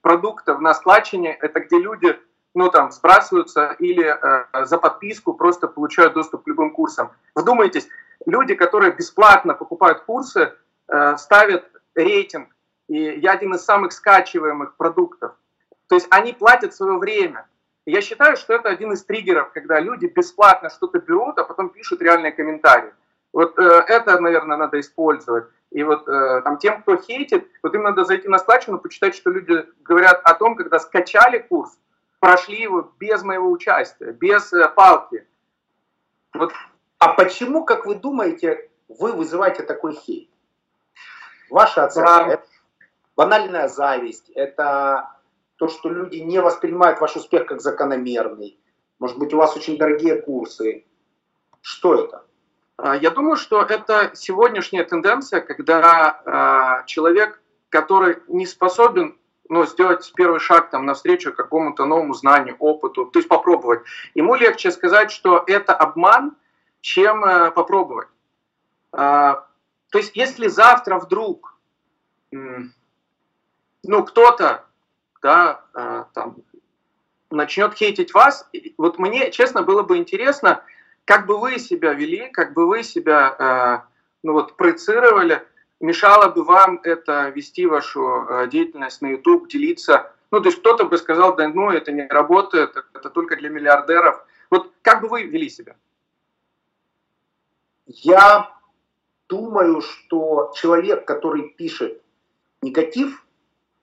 продуктов на складчине, это где люди ну, там, сбрасываются или э, за подписку просто получают доступ к любым курсам. Вдумайтесь, люди, которые бесплатно покупают курсы, э, ставят рейтинг, и я один из самых скачиваемых продуктов. То есть они платят свое время. я считаю, что это один из триггеров, когда люди бесплатно что-то берут, а потом пишут реальные комментарии. Вот э, это, наверное, надо использовать. И вот э, там тем, кто хейтит, вот им надо зайти на складчину, почитать, что люди говорят о том, когда скачали курс, прошли его без моего участия, без э, палки. Вот. А почему, как вы думаете, вы вызываете такой хейт? Ваша оценка, да. это банальная зависть, это то, что люди не воспринимают ваш успех как закономерный. Может быть, у вас очень дорогие курсы. Что это? А, я думаю, что это сегодняшняя тенденция, когда э, человек, который не способен ну, сделать первый шаг там, навстречу какому-то новому знанию, опыту, то есть попробовать, ему легче сказать, что это обман, чем э, попробовать. Э, то есть если завтра вдруг ну, кто-то да, э, там, начнет хейтить вас, вот мне, честно, было бы интересно, как бы вы себя вели, как бы вы себя э, ну вот, проецировали, мешало бы вам это вести вашу э, деятельность на YouTube, делиться. Ну, то есть кто-то бы сказал, да ну, это не работает, это только для миллиардеров. Вот как бы вы вели себя? Я думаю, что человек, который пишет негатив,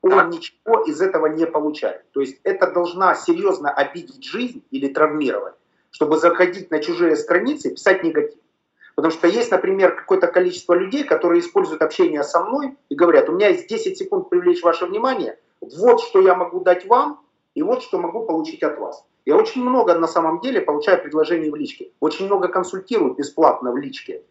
он так. ничего из этого не получает. То есть это должна серьезно обидеть жизнь или травмировать чтобы заходить на чужие страницы и писать негатив. Потому что есть, например, какое-то количество людей, которые используют общение со мной и говорят, у меня есть 10 секунд привлечь ваше внимание, вот что я могу дать вам, и вот что могу получить от вас. Я очень много на самом деле получаю предложений в личке. Очень много консультирую бесплатно в личке.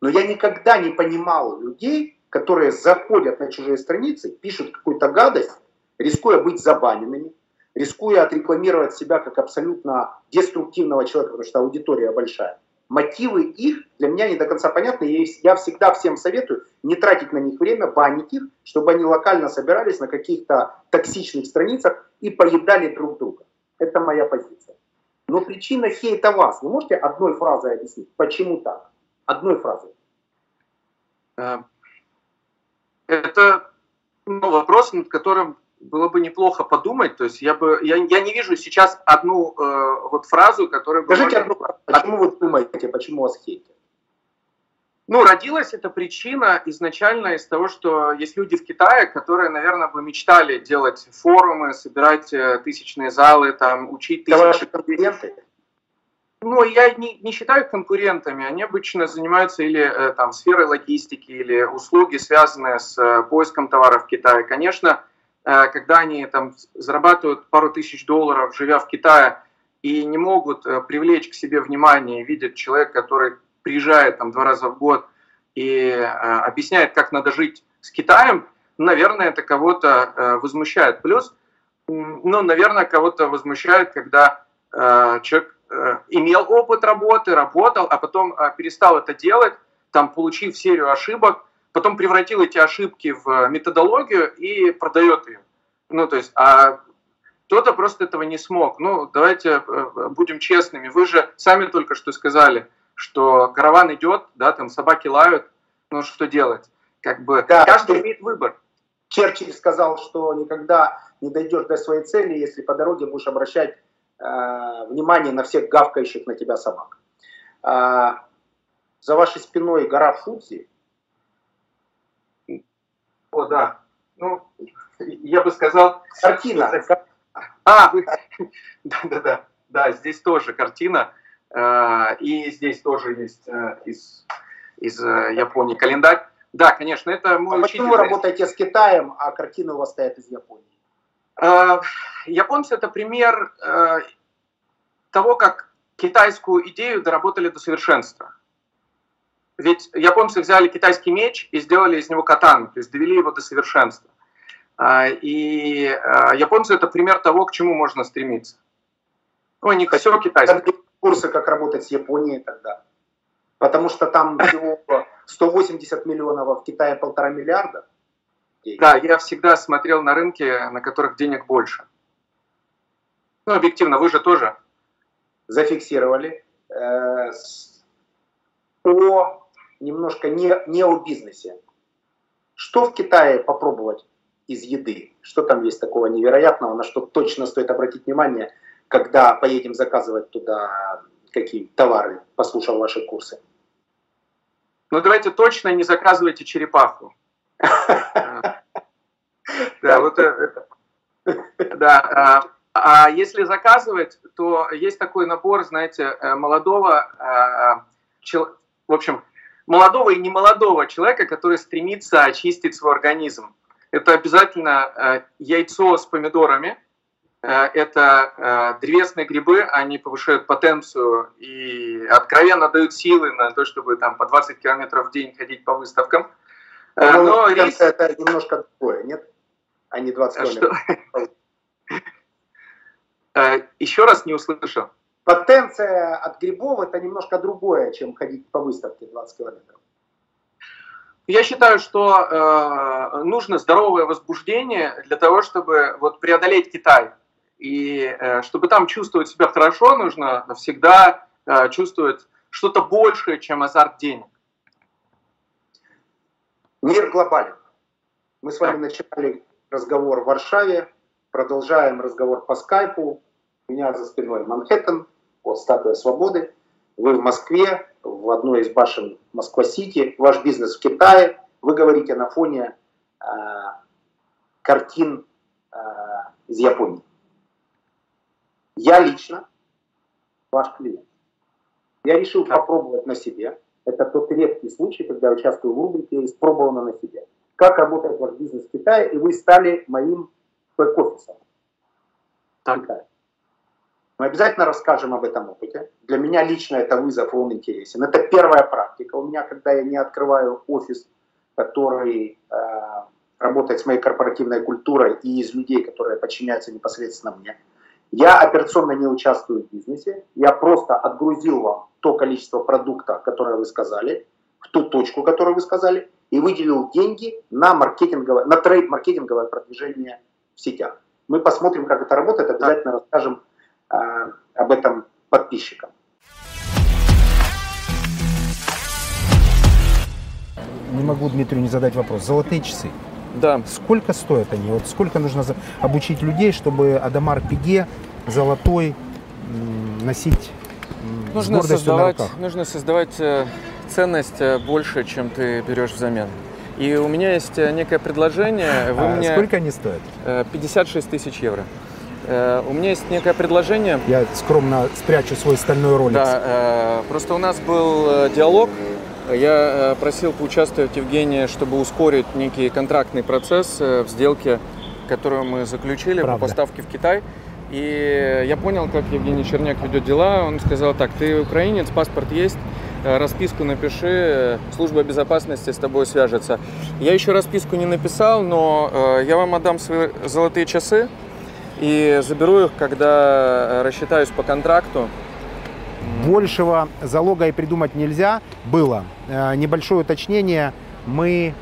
Но я никогда не понимал людей, которые заходят на чужие страницы, пишут какую-то гадость, рискуя быть забаненными, рискуя отрекламировать себя как абсолютно деструктивного человека, потому что аудитория большая. Мотивы их для меня не до конца понятны. Я всегда всем советую не тратить на них время, банить их, чтобы они локально собирались на каких-то токсичных страницах и поедали друг друга. Это моя позиция. Но причина хейта вас. Вы можете одной фразой объяснить, почему так? Одной фразой. Э, это ну, вопрос, над которым было бы неплохо подумать. То есть я бы я, я не вижу сейчас одну э, вот фразу, которая Скажите одну фразу. Почему вы думаете, почему вас хейтят? Ну, родилась эта причина изначально из того, что есть люди в Китае, которые, наверное, бы мечтали делать форумы, собирать э, тысячные залы, там, учить тысячи... Это ваши конкуренты? Ну, я не, не считаю их конкурентами. Они обычно занимаются или э, там сферой логистики, или услуги, связанные с э, поиском товаров в Китае. Конечно, э, когда они там зарабатывают пару тысяч долларов, живя в Китае, и не могут привлечь к себе внимание, видят человека, который приезжает там два раза в год и объясняет, как надо жить с Китаем, наверное, это кого-то возмущает. Плюс, ну, наверное, кого-то возмущает, когда человек имел опыт работы, работал, а потом э, перестал это делать, там, получив серию ошибок, потом превратил эти ошибки в методологию и продает ее. Ну, то есть, а кто-то просто этого не смог. Ну, давайте э, будем честными. Вы же сами только что сказали, что караван идет, да, там собаки лают, ну, что делать? Как бы да, каждый имеет выбор. Черчилль сказал, что никогда не дойдешь до своей цели, если по дороге будешь обращать Э, внимание на всех гавкающих на тебя собак. А, за вашей спиной гора Фудзи. О, да. Ну, я бы сказал... Картина. А, да-да-да. Да, здесь тоже картина. Э, и здесь тоже есть э, из, из Японии календарь. Да, конечно, это мой а Почему вы работаете с Китаем, а картины у вас стоят из Японии? Э, японцы это пример э, того, как китайскую идею доработали до совершенства. Ведь японцы взяли китайский меч и сделали из него катан, то есть довели его до совершенства. Э, и японцы это пример того, к чему можно стремиться. Ну, не все китайское. Курсы, как работать с Японией тогда. Потому что там всего 180 миллионов, а в Китае полтора миллиарда. Да, я всегда смотрел на рынки, на которых денег больше. Ну, объективно, вы же тоже. Зафиксировали. Э, о немножко не, не о бизнесе. Что в Китае попробовать из еды? Что там есть такого невероятного, на что точно стоит обратить внимание, когда поедем заказывать туда какие товары, послушав ваши курсы? Ну, давайте точно не заказывайте черепаху. Да, вот это. Да. А, а если заказывать, то есть такой набор, знаете, э, молодого, э, в общем, молодого и немолодого человека, который стремится очистить свой организм. Это обязательно э, яйцо с помидорами, это древесные грибы, они повышают потенцию и откровенно дают силы на то, чтобы там по 20 километров в день ходить по выставкам. Но, Но рис... это немножко другое, нет? А не 20 а километров. Э, еще раз не услышал. Потенция от грибов это немножко другое, чем ходить по выставке 20 километров. Я считаю, что э, нужно здоровое возбуждение для того, чтобы вот преодолеть Китай. И э, чтобы там чувствовать себя хорошо, нужно всегда э, чувствовать что-то большее, чем азарт денег. Мир глобален. Мы с вами начинали разговор в Варшаве, продолжаем разговор по скайпу. У меня за спиной Манхэттен, вот статуя свободы. Вы в Москве, в одной из башен Москва-Сити, ваш бизнес в Китае. Вы говорите на фоне э, картин э, из Японии. Я лично ваш клиент. Я решил попробовать на себе это тот редкий случай, когда я участвую в рубрике «Испробовано на себе». Как работает ваш бизнес в Китае, и вы стали моим бэк-офисом. Так. Мы обязательно расскажем об этом опыте. Для меня лично это вызов, он интересен. Это первая практика у меня, когда я не открываю офис, который э, работает с моей корпоративной культурой и из людей, которые подчиняются непосредственно мне. Я операционно не участвую в бизнесе, я просто отгрузил вам то количество продукта, которое вы сказали, в ту точку, которую вы сказали, и выделил деньги на, маркетинговое, на трейд-маркетинговое продвижение в сетях. Мы посмотрим, как это работает, обязательно расскажем э, об этом подписчикам. Не могу Дмитрию не задать вопрос. Золотые часы. Да. Сколько стоят они? Вот сколько нужно обучить людей, чтобы Адамар Пиге золотой носить нужно создавать, нужно создавать э, ценность э, больше, чем ты берешь взамен. И у меня есть э, некое предложение. Вы а мне... Сколько они стоят? 56 тысяч евро. Э, у меня есть некое предложение. Я скромно спрячу свой стальной ролик. Да, э, просто у нас был э, диалог. Я э, просил поучаствовать Евгения, чтобы ускорить некий контрактный процесс э, в сделке, которую мы заключили Правда. по поставке в Китай. И я понял, как Евгений Черняк ведет дела. Он сказал так, ты украинец, паспорт есть, э, расписку напиши, э, служба безопасности с тобой свяжется. Я еще расписку не написал, но э, я вам отдам свои золотые часы и заберу их, когда э, рассчитаюсь по контракту. Большего залога и придумать нельзя было. Э, Небольшое уточнение. Мы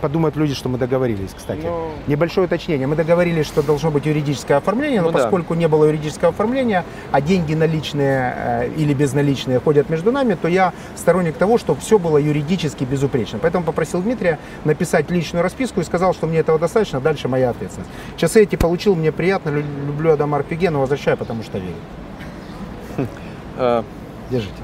подумают люди, что мы договорились, кстати. Ну, Небольшое уточнение. Мы договорились, что должно быть юридическое оформление, но Ну да. поскольку не было юридического оформления, а деньги наличные э, или безналичные ходят между нами, то я сторонник того, чтобы все было юридически безупречно. Поэтому попросил Дмитрия написать личную расписку и сказал, что мне этого достаточно, дальше моя ответственность. Часы эти получил, мне приятно, лю- люблю Адама Арпиге, но возвращаю, потому что верю. э, Держите.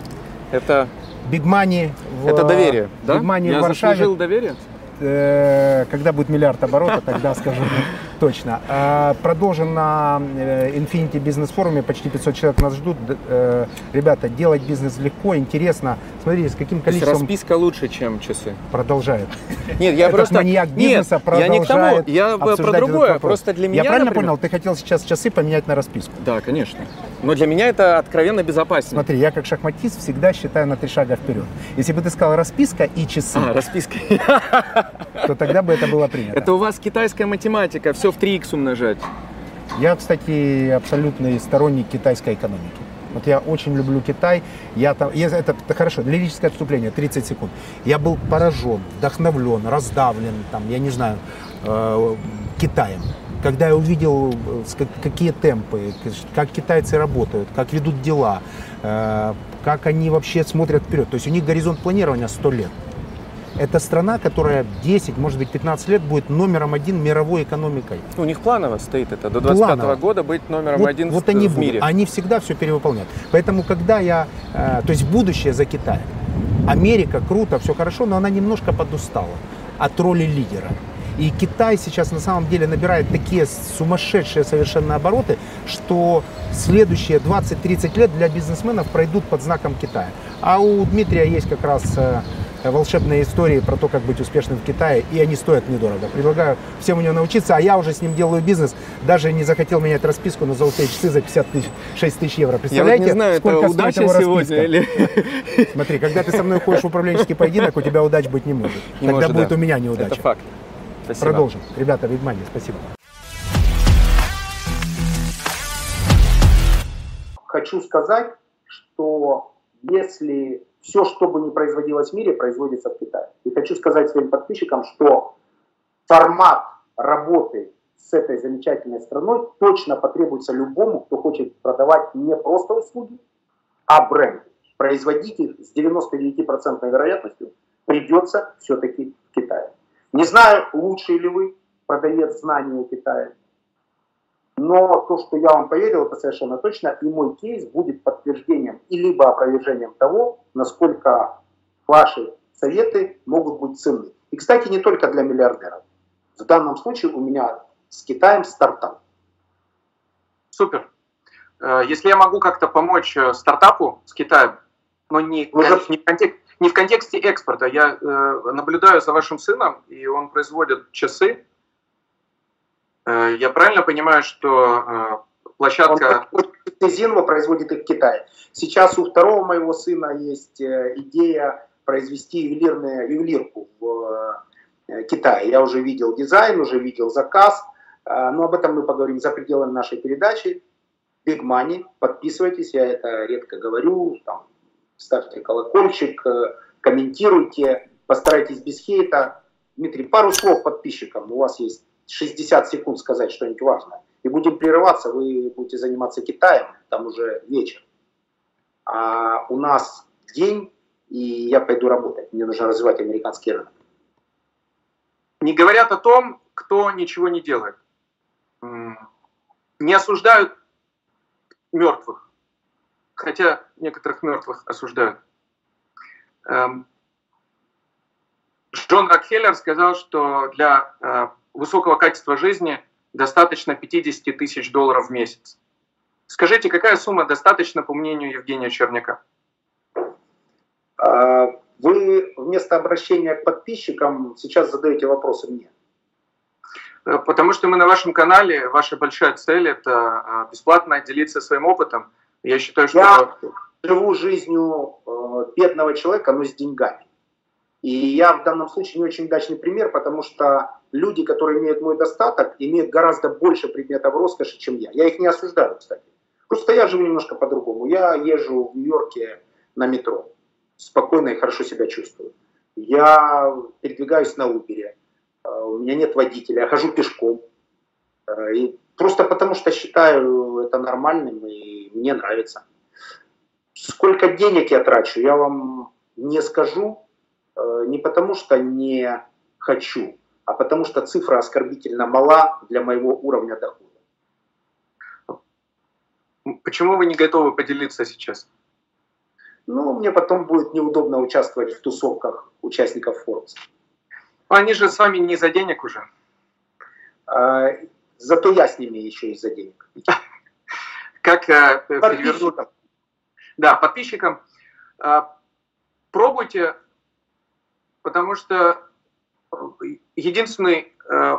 это, Big Money в, это доверие, да? Big Money я в Варшаве. заслужил доверие? Э, когда будет миллиард оборота, тогда скажу точно. А, Продолжим на э, Infinity Business форуме, почти 500 человек нас ждут. Э, Ребята, делать бизнес легко, интересно. Смотрите, с каким То есть количеством расписка лучше, чем часы. продолжает. Нет, я Этот просто... маньяк бизнеса Нет, я не к тому, продолжает я про другое. Просто для меня, Я правильно например- понял, ты хотел сейчас часы поменять на расписку? Да, конечно. Но для меня это откровенно безопаснее. Смотри, я как шахматист всегда считаю на три шага вперед. Если бы ты сказал расписка и часы, А, расписка. то тогда бы это было принято. Это у вас китайская математика, все в 3х умножать. Я, кстати, абсолютный сторонник китайской экономики. Вот я очень люблю Китай. Я там, я- это, это хорошо, лирическое отступление, 30 секунд. Я был поражен, вдохновлен, раздавлен, там, я не знаю, э, Китаем. Когда я увидел, э, какие темпы, как китайцы работают, как ведут дела, э, как они вообще смотрят вперед. То есть у них горизонт планирования 100 лет. Это страна, которая 10, может быть, 15 лет будет номером один мировой экономикой. У них планово стоит это, до 25 Планово. года быть номером вот, один вот в, они в будут. мире. Они всегда все перевыполняют. Поэтому, когда я, э, то есть будущее за Китаем. Америка круто, все хорошо, но она немножко подустала от роли лидера. И Китай сейчас на самом деле набирает такие сумасшедшие совершенно обороты, что следующие 20-30 лет для бизнесменов пройдут под знаком Китая. А у Дмитрия есть как раз э, волшебные истории про то, как быть успешным в Китае, и они стоят недорого. Предлагаю всем у него научиться, а я уже с ним делаю бизнес, даже не захотел менять расписку на золотые часы за 56 тысяч евро. Я вот Представляете, не знаю, это сколько стоит удача его сегодня расписка? или... Смотри, когда ты со мной ходишь в управленческий поединок, у тебя удач быть не может. Не Тогда может, будет да. у меня неудача. Это факт. Спасибо. Продолжим. Ребята, Видмани, спасибо. Хочу сказать, что если все, что бы ни производилось в мире, производится в Китае. И хочу сказать своим подписчикам, что формат работы с этой замечательной страной точно потребуется любому, кто хочет продавать не просто услуги, а бренд. Производить их с 99% вероятностью придется все-таки в Китае. Не знаю, лучший ли вы продавец знаний о Китае, но то, что я вам поверил, это совершенно точно. И мой кейс будет подтверждением и либо опровержением того, насколько ваши советы могут быть ценны. И, кстати, не только для миллиардеров. В данном случае у меня с Китаем стартап. Супер. Э, Если я могу как-то помочь э, стартапу с Китаем, но не, Вы же- не в, контек- не в контексте экспорта, я э, наблюдаю за вашим сыном, и он производит часы. Э, я правильно понимаю, что э, площадка... Зинва производит их в Китае. Сейчас у второго моего сына есть э, идея произвести ювелирную ювелирку в Китае. Я уже видел дизайн, уже видел заказ, но об этом мы поговорим за пределами нашей передачи. Big Money, подписывайтесь, я это редко говорю, там, ставьте колокольчик, комментируйте, постарайтесь без хейта. Дмитрий, пару слов подписчикам, у вас есть 60 секунд сказать что-нибудь важное. И будем прерываться, вы будете заниматься Китаем, там уже вечер. А у нас день, и я пойду работать. Мне нужно развивать американский рынок. не говорят о том, кто ничего не делает. Не осуждают мертвых, хотя некоторых мертвых осуждают. Эм, Джон Рокфеллер сказал, что для э, высокого качества жизни достаточно 50 тысяч долларов в месяц. Скажите, какая сумма достаточно, по мнению Евгения Черняка? А, Вы вместо обращения к подписчикам сейчас задаете вопросы мне. Э, Потому что мы на вашем канале, ваша большая цель – это а, бесплатно делиться своим опытом. Я считаю, что... Я живу жизнью э, бедного человека, но с деньгами. И я в данном случае не очень удачный пример, потому что люди, которые имеют мой достаток, имеют гораздо больше предметов роскоши, чем я. Я их не осуждаю, кстати. Просто я живу немножко по-другому. Я езжу в Нью-Йорке на метро. Спокойно и хорошо себя чувствую. Я передвигаюсь на Uber. Э, У меня нет водителя. Я хожу пешком. Э, И просто потому что считаю это нормальным и мне нравится. Сколько денег я трачу, я вам не скажу. Э, Не потому что не хочу, а потому что цифра оскорбительно мала для моего уровня дохода. Почему вы не готовы поделиться сейчас? Ну, мне потом будет неудобно участвовать в тусовках участников Forbes. Они же с вами не за денег уже. А, Зато я с ними еще из-за денег. Как э. Подписчикам. Да, подписчикам. Пробуйте, потому что э, единственный э,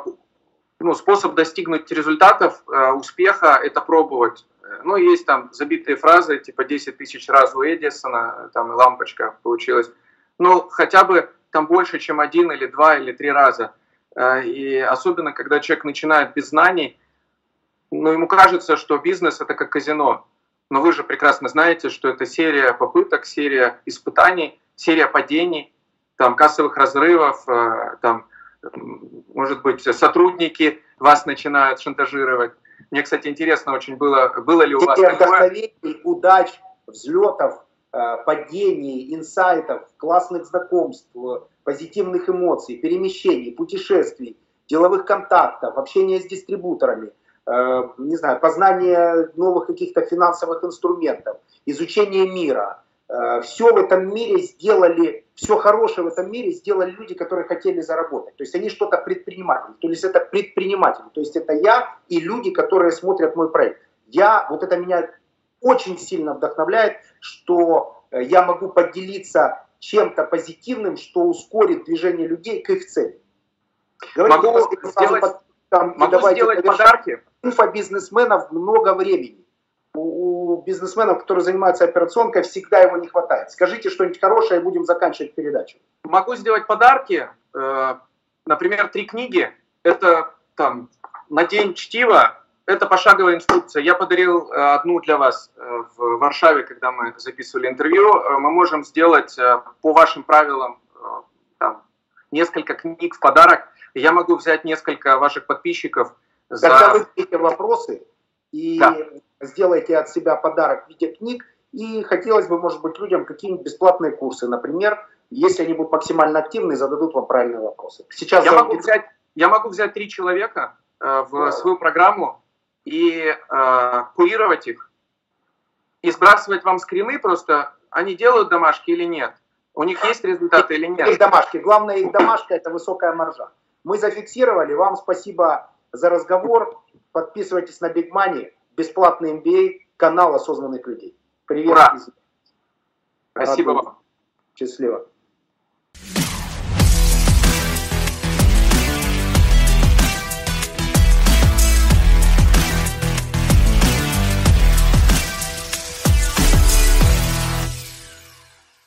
ну, способ достигнуть результатов, э, успеха, это пробовать. Ну, есть там забитые фразы, типа 10 тысяч раз у Эдисона, там и лампочка получилась. Но хотя бы там больше, чем один или два или три раза. И особенно, когда человек начинает без знаний, ну, ему кажется, что бизнес это как казино. Но вы же прекрасно знаете, что это серия попыток, серия испытаний, серия падений, там кассовых разрывов, э, там, может быть, сотрудники вас начинают шантажировать. Мне, кстати, интересно очень было, было ли у вас вдохновений, удач, взлетов, э, падений, инсайтов, классных знакомств, позитивных эмоций, перемещений, путешествий, деловых контактов, общения с дистрибуторами, э, не знаю, познание новых каких-то финансовых инструментов, изучение мира. Все в этом мире сделали, все хорошее в этом мире сделали люди, которые хотели заработать. То есть они что-то предприниматели. То есть это предприниматели. То есть это я и люди, которые смотрят мой проект. Я, вот это меня очень сильно вдохновляет, что э, я могу поделиться чем-то позитивным, что ускорит движение людей к их цели. Говорите Могу сделать- подписчикам и Могу давайте сделать подарки. инфобизнесменов много времени. У, у бизнесменов, которые занимаются операционкой, всегда его не хватает. Скажите что-нибудь хорошее и будем заканчивать передачу. Могу сделать подарки. э, Например, три книги. Это там на день чтива. Это пошаговая инструкция. Я подарил э, одну для вас э, в Варшаве, когда мы записывали интервью. Мы можем сделать по вашим правилам там, несколько книг в подарок. Я могу взять несколько ваших подписчиков за... Когда вы видите вопросы и Да. Сделаете от себя подарок в виде книг, и хотелось бы, может быть, людям какие-нибудь бесплатные курсы, например, если они будут максимально активны и зададут вам правильные вопросы. Сейчас Я за могу взять, я могу взять три человека э, в свою программу и э, курировать их, и сбрасывать вам скрины просто, они делают домашки или нет, у них есть результаты или их нет. домашки. Главное, их домашка – это высокая маржа. Мы зафиксировали. Вам спасибо за разговор. Подписывайтесь на Big Money, бесплатный MBA, канал осознанных людей. Привет. Ура! Спасибо вам. Счастливо.